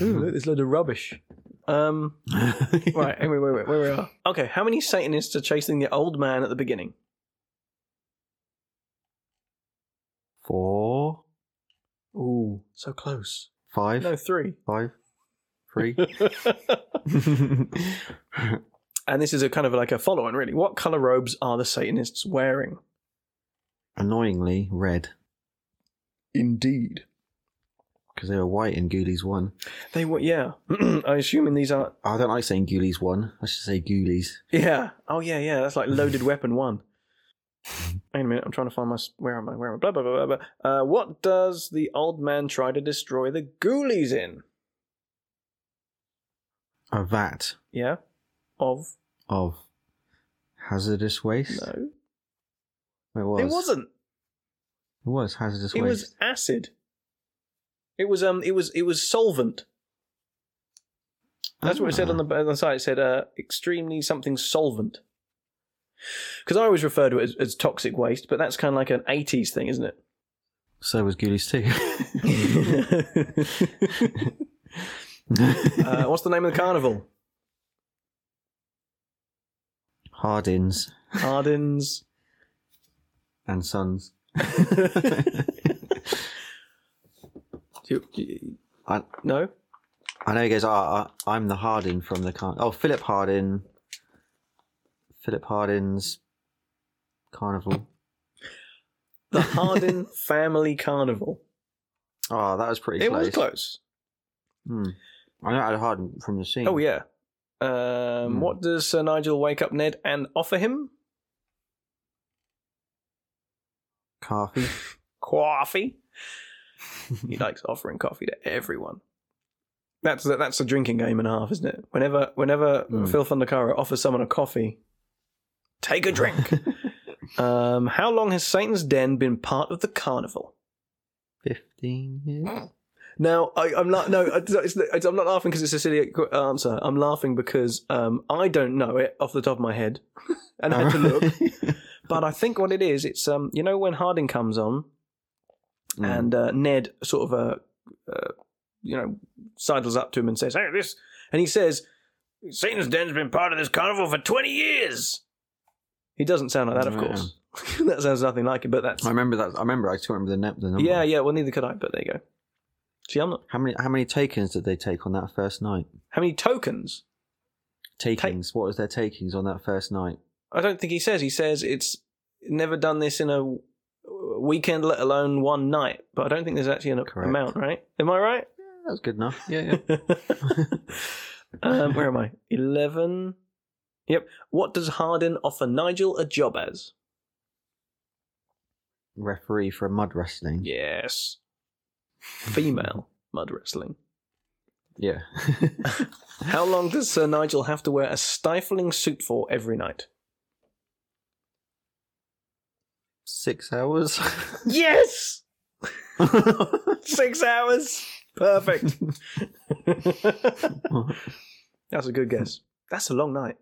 Ooh, look, there's a load of rubbish. Um, right, anyway, wait, wait, where we are. Okay, how many Satanists are chasing the old man at the beginning? Four, Ooh, so close. five, No, three. five, three. and this is a kind of like a follow-on, really. What color robes are the Satanists wearing? Annoyingly, red Indeed, because they were white in Ghoulies one. they were. Yeah, I assuming these are. I don't like saying Ghoulies one. I should say Ghoulies. Yeah. Oh, yeah, yeah. That's like loaded weapon one. Wait a minute. I'm trying to find my. Where am I? Where am I? Blah blah blah blah. blah. Uh, what does the old man try to destroy the ghoulies in? A vat Yeah. Of of hazardous waste. no, It was. it wasn't. It was hazardous It waste. It was acid. It was um. It was it was solvent. That's what it said on the, on the site. It said uh, extremely something solvent. Because I always refer to it as, as toxic waste, but that's kind of like an 80s thing, isn't it? So was Ghoulies too. uh, what's the name of the carnival? Hardins Hardins. and Sons. You- you- I, no? I know he goes, ah, I, I'm the Hardin from the car. Oh, Philip Hardin. Philip Hardin's Carnival. The Hardin Family Carnival. Oh, that was pretty It close. was close. Hmm. I know I had Hardin from the scene. Oh, yeah. Um, Hmm. What does Sir Nigel wake up Ned and offer him? Coffee. Coffee. he likes offering coffee to everyone. That's a, that's a drinking game and a half, isn't it? Whenever whenever Mm. Phil Fondacaro offers someone a coffee, take a drink. um, how long has Satan's Den been part of the carnival? 15 years? Now, I, I'm not. No, it's, it's, I'm not laughing because it's a silly answer. I'm laughing because um, I don't know it off the top of my head, and I had to look. But I think what it is, it's um, you know, when Harding comes on, Mm. and uh, Ned sort of uh, uh, you know sidles up to him and says, "Hey, this," and he says, "Satan's Den's been part of this carnival for twenty years." He doesn't sound like that, of Yeah. course. that sounds nothing like it, but that's I remember that. I remember. I still remember the, ne- the number. yeah, yeah. Well, neither could I, but there you go. See, I'm not. How many? How many takings did they take on that first night? How many tokens? Takings. what was their takings on that first night? I don't think he says. He says it's never done this in a weekend, let alone one night. But I don't think there's actually an Correct. amount, right? Am I right? Yeah, That was good enough. Yeah, yeah. um, where am I? Eleven. Yep. What does Hardin offer Nigel a job as? Referee for mud wrestling. Yes. Female mud wrestling. Yeah. How long does Sir Nigel have to wear a stifling suit for every night? Six hours. Yes! Six hours. Perfect. That's a good guess. That's a long night.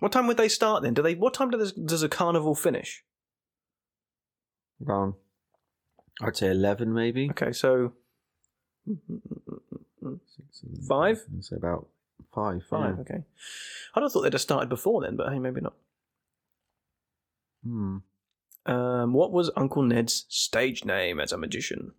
What time would they start then? Do they? What time does does a carnival finish? Around, I'd say eleven, maybe. Okay, so Five? So about five. five. yeah. Okay, I'd have thought they'd have started before then, but hey, maybe not. Hmm. Um, what was Uncle Ned's stage name as a magician?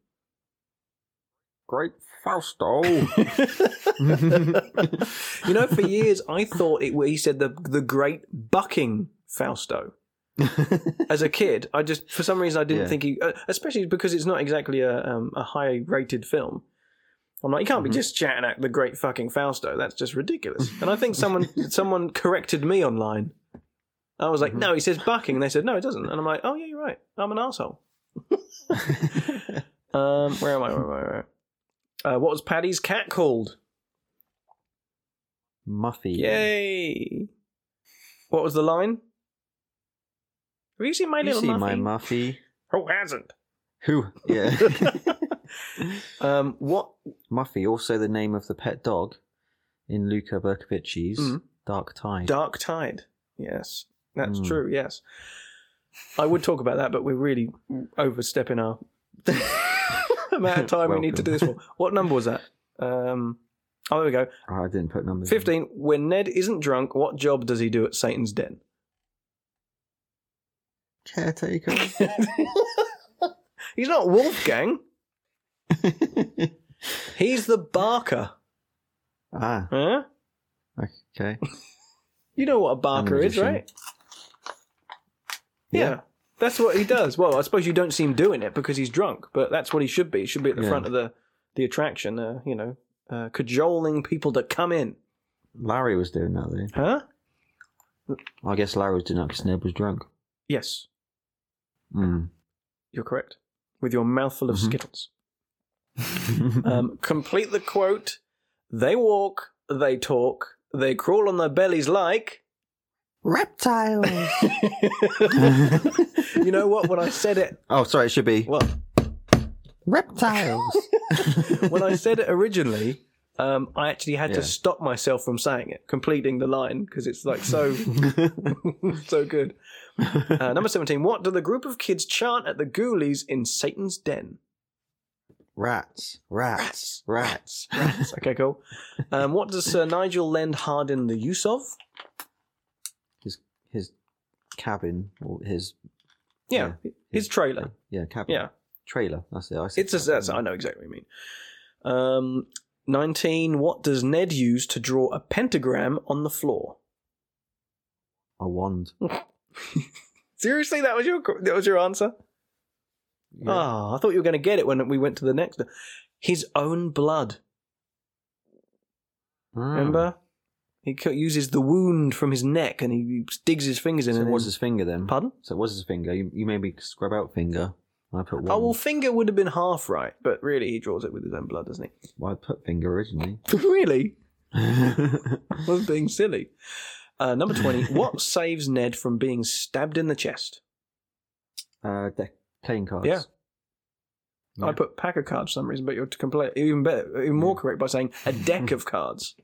Great Fausto. you know, for years I thought it. He said the the Great Bucking Fausto. As a kid, I just for some reason I didn't Yeah. think he, uh, especially because it's not exactly a um, a high rated film. I'm like, you can't Mhm. be just shouting at the Great fucking Fausto. That's just ridiculous. And I think someone someone corrected me online. I was like, Mhm. no, he says bucking. And they said, no, it doesn't. And I'm like, oh yeah, you're right. I'm an asshole. Um, where am I? Where am I? Where am I? Uh, what was Paddy's cat called? Muffy. Yay! What was the line? Have you seen My You Little see Muffy? my Muffy. Who hasn't? Who? Yeah. um, what? Muffy, also the name of the pet dog in Luca Bercovici's Mhm. Dark Tide. Dark Tide. Yes, that's Mm. true. Yes. I would talk about that, but we're really overstepping our amount of time we need to do this for. What number was that? Um, oh, there we go. Oh, I didn't put numbers. in. 15. When Ned isn't drunk, what job does he do at Satan's Den? Caretaker. He's not Wolfgang. He's the Barker. ah, Huh? okay. You know what a Barker is, right? Yeah. That's what he does. Well, I suppose you don't see him doing it because he's drunk, but that's what he should be. He should be at the Yeah. front of the, the attraction, uh, you know, uh, cajoling people to come in. Larry was doing that though. Huh? I guess Larry was doing that because Ned was drunk. Yes, Mm. you're correct. With your mouthful of Mhm. Skittles. Um, complete the quote. They walk, they talk, they crawl on their bellies like. Reptiles. you know what? When I said it, oh, sorry. It should be What? reptiles. when I said it originally, um, I actually had to stop myself from saying it, completing the line because it's like so, so good. Uh, number seventeen. What do the group of kids chant at the Ghoulies in Satan's Den? rats, rats, rats, Rats. Okay, cool. Um, what does Sir Nigel lend Hardin the use of? Cabin or his Yeah, his trailer. Yeah, cabin. Yeah, trailer. That's it. I it's a. That's, I know exactly what you mean. Um, Nineteen. What does Ned use to draw a pentagram on the floor? a wand. Seriously, that was your that was your answer. Yeah. Ah, I thought you were going to get it when we went to the next. His own blood. Ah. Remember, he uses the wound from his neck and he digs his fingers in. So and it was his finger then? Pardon? So it was his finger. You, you made me scrub out finger. I put one. Oh well, finger would have been half right, but really he draws it with his own blood, doesn't he? Well, I put finger originally. really? I was being silly. Uh, number twenty. what saves Ned from being stabbed in the chest? uh, deck playing cards. Yeah. I put pack of cards for some reason, but you're to complete even better, even more correct by saying a deck of cards.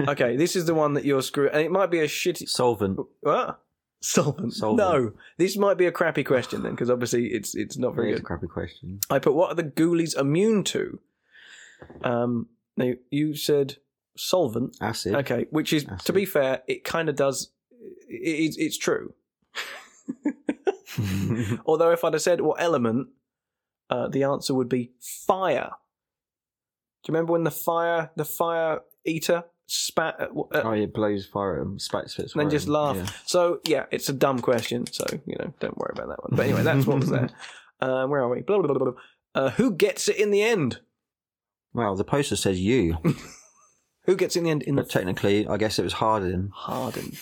Okay, this is the one that you're screwing, and it might be a shitty. Solvent. What? Solvent. Solvent. No, this might be a crappy question then, because obviously it's it's not very Very a good. crappy question. I put what are the ghoulies immune to? Um, now you said solvent. Acid. Okay, which is to be fair, it kind of does. It, it's it's true. Although if I'd have said what element, uh, the answer would be fire. Do you remember when the fire the fire eater spat at, uh, oh, it blows fire at him, spats spits and then just laugh. Yeah. So yeah, it's a dumb question. So you know, don't worry about that one. But anyway, that's what was there. Um, where are we? Blah, blah, blah, blah. Uh, who gets it in the end? Well, the poster says you, Who gets it in the end? In the technically, I guess it was Hardin. Harden.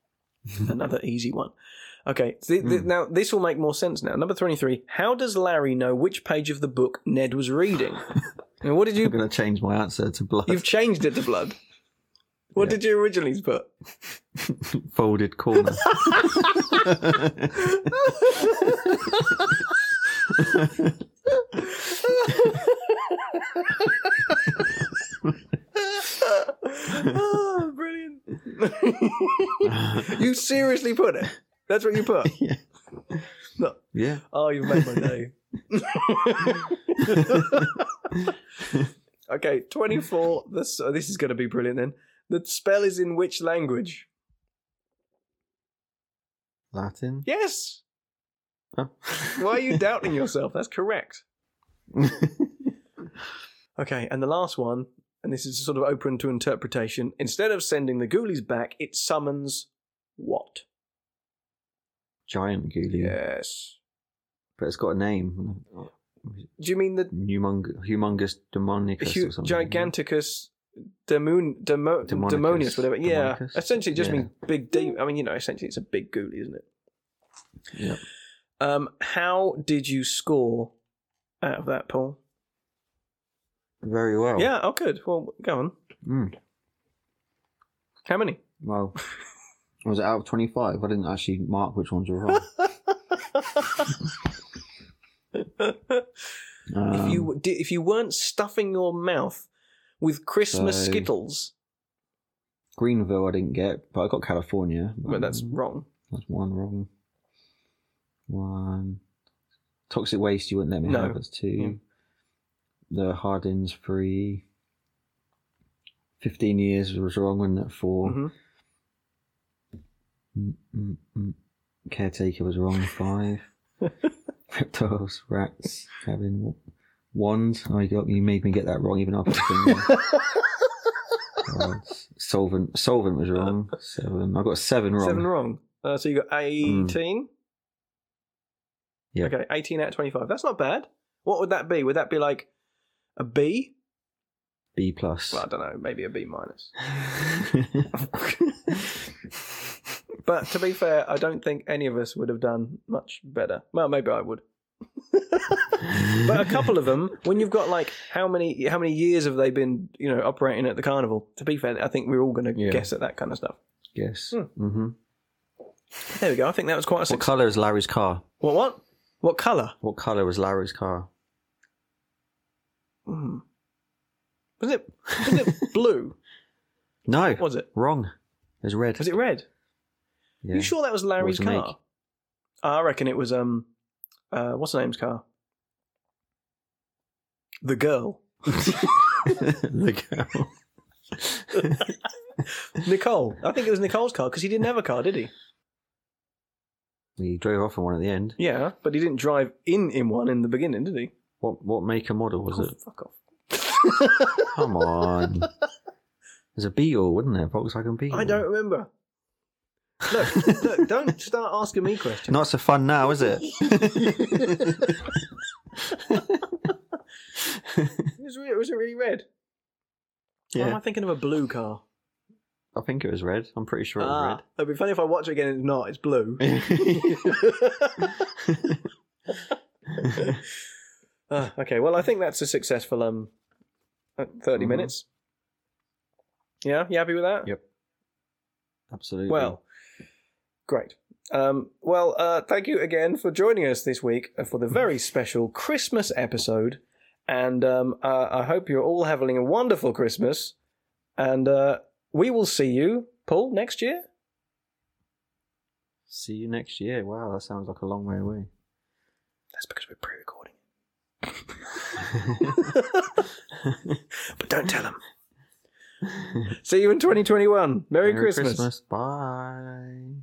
Another easy one. Okay, th- th- Hmm. now this will make more sense now. Number twenty-three. How does Larry know which page of the book Ned was reading? And what did you? I'm going to change my answer to blood. You've changed it to blood. What Yeah. did you originally put? Folded corner. oh, brilliant! you seriously put it? That's what you put? yeah. No. Yeah. Oh, you've made my day. okay, 24. This, uh, this is going to be brilliant then. The spell is in which language? Latin. Yes. Oh. Why are you doubting yourself? That's correct. Okay, and the last one, and this is sort of open to interpretation. Instead of sending the ghoulies back, it summons what? Giant ghoulie. Yes. But it's got a name. Do you mean the Humong- humongous demonicus hu- or something. giganticus demon, demo, Demonicus. demonius, whatever? Yeah. Demonicus? Essentially, it just Yeah. means big demon. I mean, you know, essentially, it's a big ghoulie, isn't it? Yeah. Um, how did you score out of that, Paul? Very well. Yeah. Oh, good. Well, go on. Mm. How many? Well, was it out of 25? I didn't actually mark which ones were wrong. if you Um, if you weren't stuffing your mouth with Christmas So- Skittles, Greenville, I didn't get, but I got California. but that's Um, wrong. That's one wrong. One. Toxic waste, you wouldn't let me No. have. That's two. Mm. The Hardins, three. 15 years was wrong, wasn't it? 4 Mhm. Mm, mm, mm. Caretaker was wrong. Five. Reptiles, rats, cabin, wands. Oh, you, got, you made me get that wrong even after. Gods. Solvent, solvent was wrong. Seven. I got seven wrong. Seven wrong. Uh, so you got 18? Yeah. Okay, 18 out of 25. That's not bad. What would that be? Would that be like a B? B plus. Well, I don't know. Maybe a B minus. But to be fair, I don't think any of us would have done much better. Well, maybe I would. But a couple of them, when you've got like how many how many years have they been, you know, operating at the carnival? To be fair, I think we're all going to Yeah. guess at that kind of stuff. yes. Hmm. Mm-hmm. There we go. I think that was quite a What success. colour is Larry's car? What what? What color? What colour was Larry's car? Hmm. Was it was it blue? No. Was it? Wrong. It was red. Was it red? Yeah. You sure that was Larry's car? make? I reckon it was um uh what's her name's car? The girl. the girl. Nicole. I think it was Nicole's car because he didn't have a car, did he? he drove off in one at the end. Yeah, but he didn't drive in in one in the beginning, did he? What what make and model was Oh, it? Fuck off. Come on. There's a Beetle, wasn't there? Volkswagen Beetle. I don't remember. Look, look, don't start asking me questions. Not so fun now, is it? Was, it, was it really red? Or am I thinking of a blue car? I think it was red. I'm pretty sure it was Ah, red. it'd be funny if I watch it again and it's not. It's blue. Ah, okay, well, I think that's a successful um, uh, 30 Mhm. minutes. Yeah, you happy with that? Yep. Absolutely. Well, great. Um, well, uh, thank you again for joining us this week for the very special Christmas episode. And um, uh, I hope you're all having a wonderful Christmas. And uh, we will see you, Paul, next year. see you next year. Wow, that sounds like a long way away. That's because we're pre recording. but don't tell them. See you in 2021. Merry, Christmas. Bye.